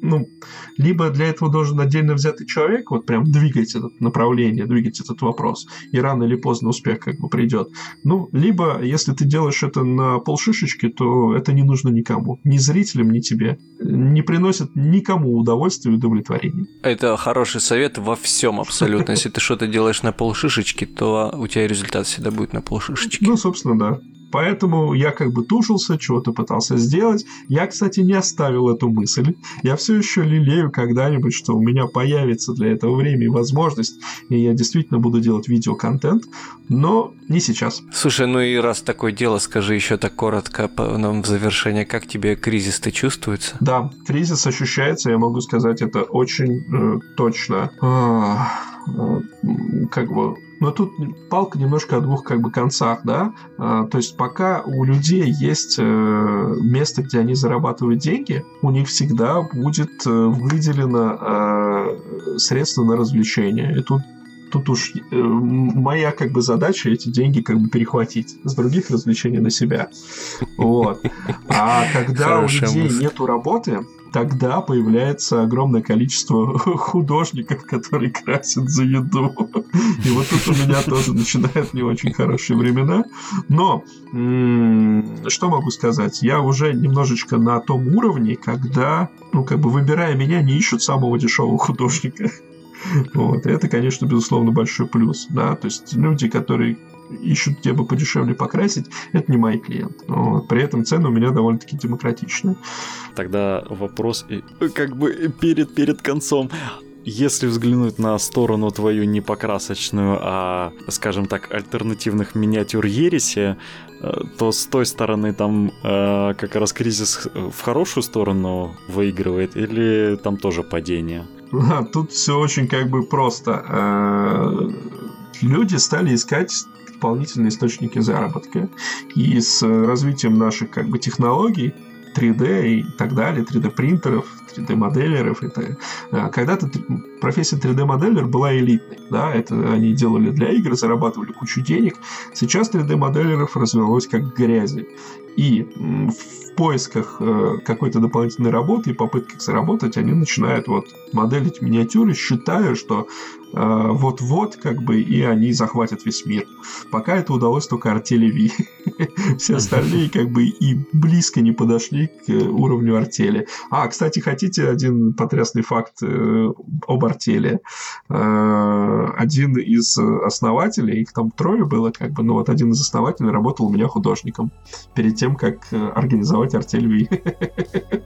ну, либо для этого должен отдельно взятый человек вот прям двигать это направление, двигать этот вопрос, и рано или поздно успех как бы придет. Ну, либо, если ты делаешь это на полшишечки, то это не нужно никому, ни зрителям, ни тебе. Не приносит никому удовольствия и удовлетворения. Это хороший совет во всем абсолютно. Если ты что-то делаешь на полшишечки, то у тебя результат всегда будет на полшишечки. Ну, собственно, да. Поэтому я как бы тушился, чего-то пытался сделать. Я, кстати, не оставил эту мысль. Я все еще лелею когда-нибудь, что у меня появится для этого время и возможность, и я действительно буду делать видеоконтент, но не сейчас. Слушай, ну и раз такое дело, скажи еще так коротко нам в завершение, как тебе кризис-то чувствуется? Да, кризис ощущается, я могу сказать это очень э, точно. А, э, как бы но тут палка немножко о двух как бы концах, да. А, то есть пока у людей есть э, место, где они зарабатывают деньги, у них всегда будет э, выделено э, средство на развлечение. И тут тут уж э, моя как бы задача эти деньги как бы перехватить с других развлечений на себя. Вот. А когда у людей нету работы, тогда появляется огромное количество художников, которые красят за еду. И вот тут у меня тоже начинают не очень хорошие времена. Но что могу сказать? Я уже немножечко на том уровне, когда, ну, как бы выбирая меня, не ищут самого дешевого художника. Вот. И это, конечно, безусловно, большой плюс. Да? То есть люди, которые ищут где бы подешевле покрасить, это не мои клиенты. Вот. При этом цены у меня довольно-таки демократичные. Тогда вопрос как бы перед, перед концом. Если взглянуть на сторону твою не покрасочную, а, скажем так, альтернативных миниатюр Ереси, э, то с той стороны там э, как раз кризис в хорошую сторону выигрывает или там тоже падение? Тут все очень как бы просто. Э, люди стали искать дополнительные источники заработка. И с развитием наших как бы технологий 3D и так далее, 3D-принтеров, 3D-моделеров. Это, э, когда-то профессия 3D-моделер была элитной. Да? Это они делали для игр, зарабатывали кучу денег. Сейчас 3D-моделеров развелось как грязи. И в поисках э, какой-то дополнительной работы и попытках заработать, они начинают вот моделить миниатюры, считая, что э, вот-вот как бы и они захватят весь мир. Пока это удалось только артели Ви. Все остальные как бы и близко не подошли к уровню артели. А, кстати, хотите один потрясный факт э, об артели? Один из основателей, их там трое было, как бы, но вот один из основателей работал у меня художником перед тем, как организовать покупать артель Ви.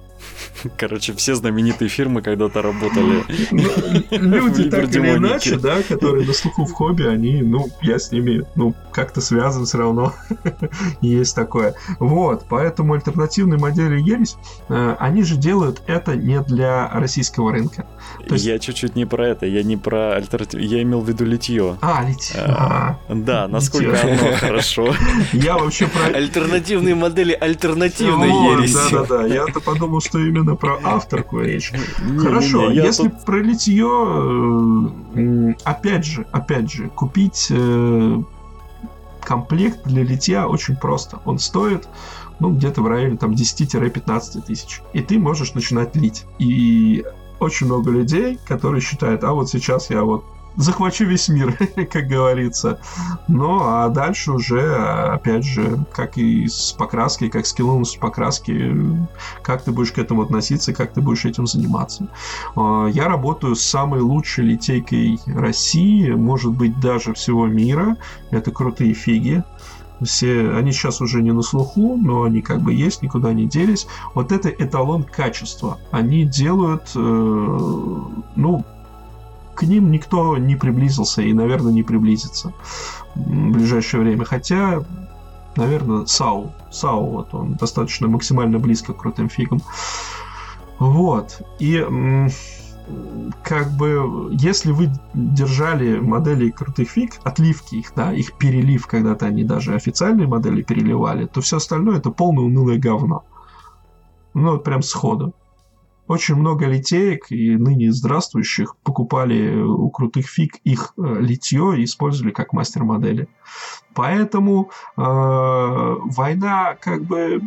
Короче, все знаменитые фирмы когда-то работали. Ну, люди так или иначе, да, которые на слуху в хобби, они, ну, я с ними, ну, как-то связан все равно. Есть такое. Вот, поэтому альтернативные модели Ересь, э, они же делают это не для российского рынка. есть... Я чуть-чуть не про это, я не про альтернатив, я имел в виду литье. А, литье. А, да, насколько оно хорошо. Я вообще про... Альтернативные модели альтернативной ереси. Да-да-да, я-то подумал, что именно про авторку речь. Хорошо, если про литье, э, опять же, опять же, купить э, комплект для литья очень просто. Он стоит ну, где-то в районе там 10-15 тысяч. И ты можешь начинать лить. И очень много людей, которые считают, а вот сейчас я вот захвачу весь мир, как говорится. Ну, а дальше уже, опять же, как и с покраской, как с килом с покраски, как ты будешь к этому относиться, как ты будешь этим заниматься. А, я работаю с самой лучшей литейкой России, может быть, даже всего мира. Это крутые фиги все, они сейчас уже не на слуху, но они как бы есть, никуда не делись. Вот это эталон качества. Они делают, э, ну, к ним никто не приблизился и, наверное, не приблизится в ближайшее время. Хотя, наверное, Сау. Сау, вот он достаточно максимально близко к крутым фигам. Вот. И как бы, если вы держали модели крутых фиг, отливки их, да, их перелив, когда-то они даже официальные модели переливали, то все остальное это полное унылое говно. Ну, вот прям сходу. Очень много литеек и ныне здравствующих покупали у крутых фиг их э, литье и использовали как мастер-модели. Поэтому э, война как бы...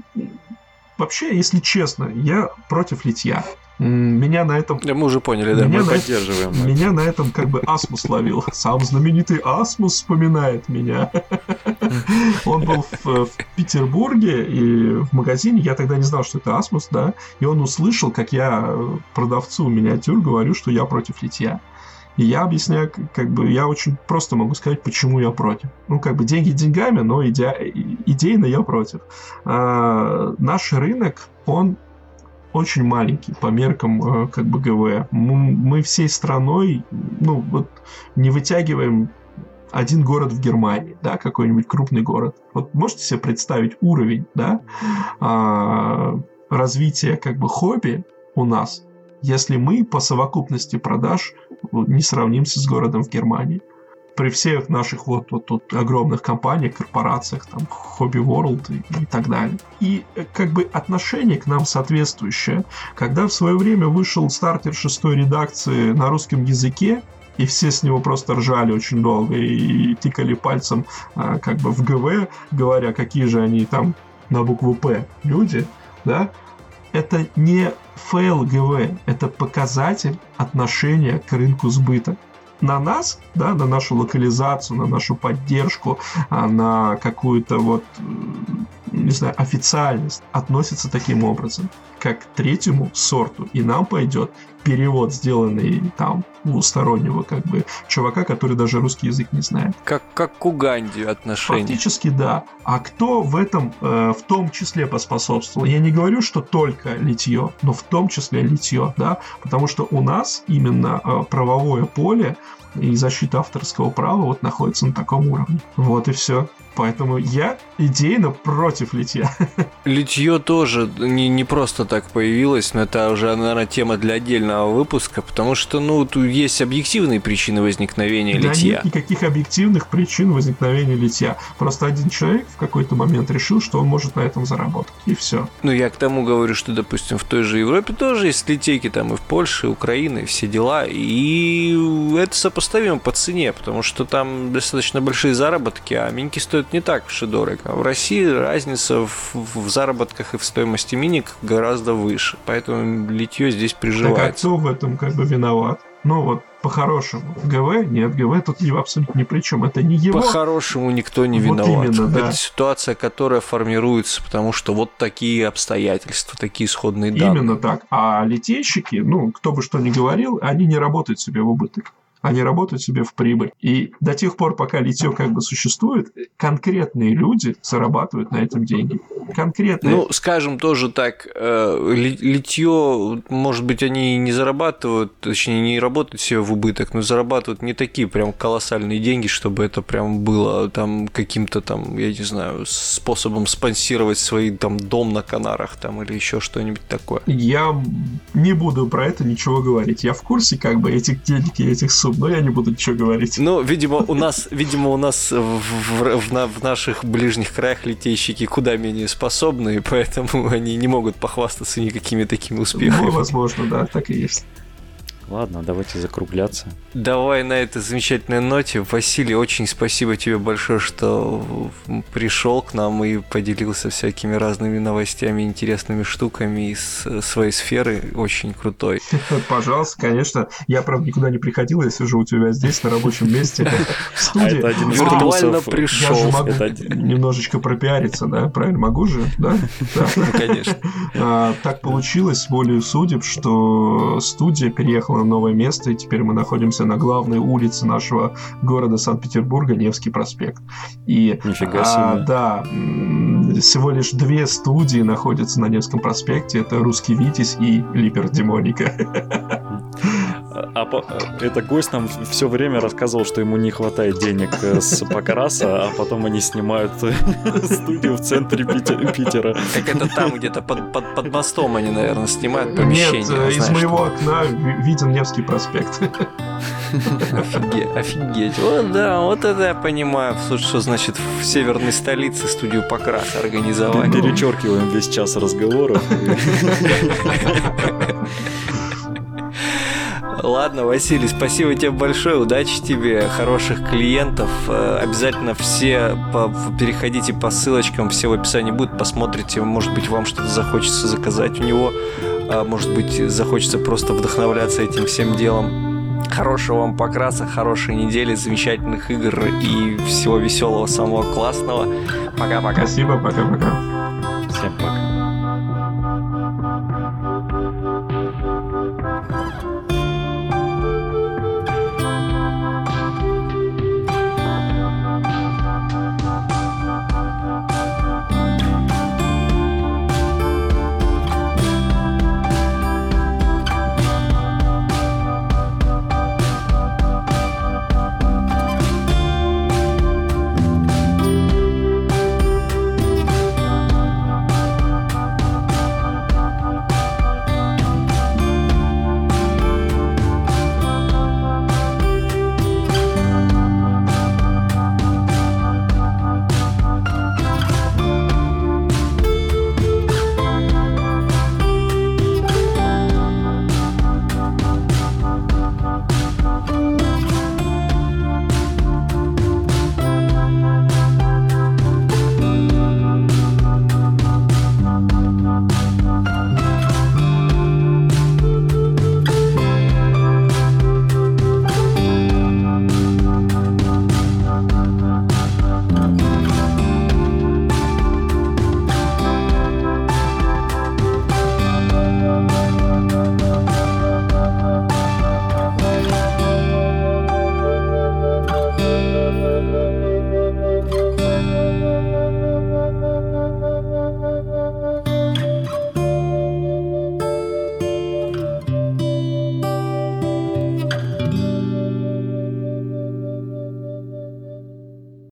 Вообще, если честно, я против литья. Меня на этом... Да, мы уже поняли, да, меня мы поддерживаем. Это... Меня на этом как бы Асмус ловил. Сам знаменитый Асмус вспоминает меня. Он был в, в Петербурге и в магазине, я тогда не знал, что это Асмус, да, и он услышал, как я продавцу миниатюр говорю, что я против литья. И я объясняю, как бы, я очень просто могу сказать, почему я против. Ну, как бы, деньги деньгами, но иде... идейно я против. А, наш рынок, он очень маленький по меркам э, как бы ГВ. Мы, всей страной, ну вот не вытягиваем один город в Германии, да, какой-нибудь крупный город. Вот можете себе представить уровень, да, а, развития как бы хобби у нас, если мы по совокупности продаж не сравнимся с городом в Германии при всех наших вот, вот тут огромных компаниях, корпорациях, там, Hobby World и, и так далее. И э, как бы отношение к нам соответствующее. Когда в свое время вышел стартер шестой редакции на русском языке, и все с него просто ржали очень долго и тикали пальцем а, как бы в ГВ, говоря, какие же они там на букву П люди, да, это не фейл GW, это показатель отношения к рынку сбыта на нас, да, на нашу локализацию, на нашу поддержку, а на какую-то вот, не знаю, официальность относится таким образом, как к третьему сорту. И нам пойдет перевод, сделанный там у стороннего как бы чувака, который даже русский язык не знает. Как, как к Уганде отношения. Фактически да. А кто в этом э, в том числе поспособствовал? Я не говорю, что только литье, но в том числе литье, да, потому что у нас именно э, правовое поле и защита авторского права вот находится на таком уровне. Вот и все. Поэтому я идейно против литья. Литье тоже не, не просто так появилось, но это уже, наверное, тема для отдельного выпуска, потому что, ну, тут есть объективные причины возникновения да литья. нет никаких объективных причин возникновения литья. Просто один человек в какой-то момент решил, что он может на этом заработать, и все. Ну, я к тому говорю, что, допустим, в той же Европе тоже есть литейки, там и в Польше, и Украины, и все дела, и это сопоставимо по цене, потому что там достаточно большие заработки, а миньки стоят не так уж и дорого. В России разница в, в заработках и в стоимости миник гораздо выше, поэтому литье здесь приживается. Так а кто в этом как бы виноват? Ну вот, по-хорошему. ГВ? Нет, ГВ тут абсолютно ни при чем. Это не его. По-хорошему никто не вот виноват. Именно, да. Это ситуация, которая формируется, потому что вот такие обстоятельства, такие исходные данные. Именно так. А литейщики, ну, кто бы что ни говорил, они не работают себе в убыток они работают себе в прибыль. И до тех пор, пока литье как бы существует, конкретные люди зарабатывают на этом деньги. Конкретные. Ну, скажем тоже так, э, литье, может быть, они не зарабатывают, точнее, не работают себе в убыток, но зарабатывают не такие прям колоссальные деньги, чтобы это прям было там каким-то там, я не знаю, способом спонсировать свой там дом на Канарах там или еще что-нибудь такое. Я не буду про это ничего говорить. Я в курсе как бы этих денег и этих сумм но я не буду ничего говорить. Ну, видимо, у нас, видимо, у нас в, в, в, в наших ближних краях летейщики куда менее способны, поэтому они не могут похвастаться никакими такими успехами. Ну, возможно, да, так и есть. Ладно, давайте закругляться. Давай на этой замечательной ноте. Василий, очень спасибо тебе большое, что пришел к нам и поделился всякими разными новостями, интересными штуками из своей сферы. Очень крутой. Пожалуйста, конечно. Я, правда, никуда не приходил, я сижу у тебя здесь, на рабочем месте, в студии. А это Виртуально пришел. Я же могу немножечко пропиариться, да? Правильно, могу же? Да? Ну, конечно. А, так получилось, волею судеб, что студия переехала переехала на новое место, и теперь мы находимся на главной улице нашего города Санкт-Петербурга, Невский проспект. И, Нифига себе. А, да, всего лишь две студии находятся на Невском проспекте. Это «Русский Витязь» и «Липер Демоника». А это гость нам все время рассказывал, что ему не хватает денег э, с Покраса, а потом они снимают студию в центре Питера. Так это там где-то под, под, под мостом они, наверное, снимают помещение. Нет, э, из моего окна виден Невский проспект. Офигеть, офигеть. Вот да, вот это я понимаю, что значит в северной столице студию Покраса организовать. Перечеркиваем весь час разговоров. Ладно, Василий, спасибо тебе большое, удачи тебе, хороших клиентов. Э, обязательно все по, переходите по ссылочкам, все в описании будут, посмотрите, может быть, вам что-то захочется заказать у него, а может быть, захочется просто вдохновляться этим всем делом. Хорошего вам покраса, хорошей недели, замечательных игр и всего веселого, самого классного. Пока-пока. Спасибо, пока-пока. Всем пока.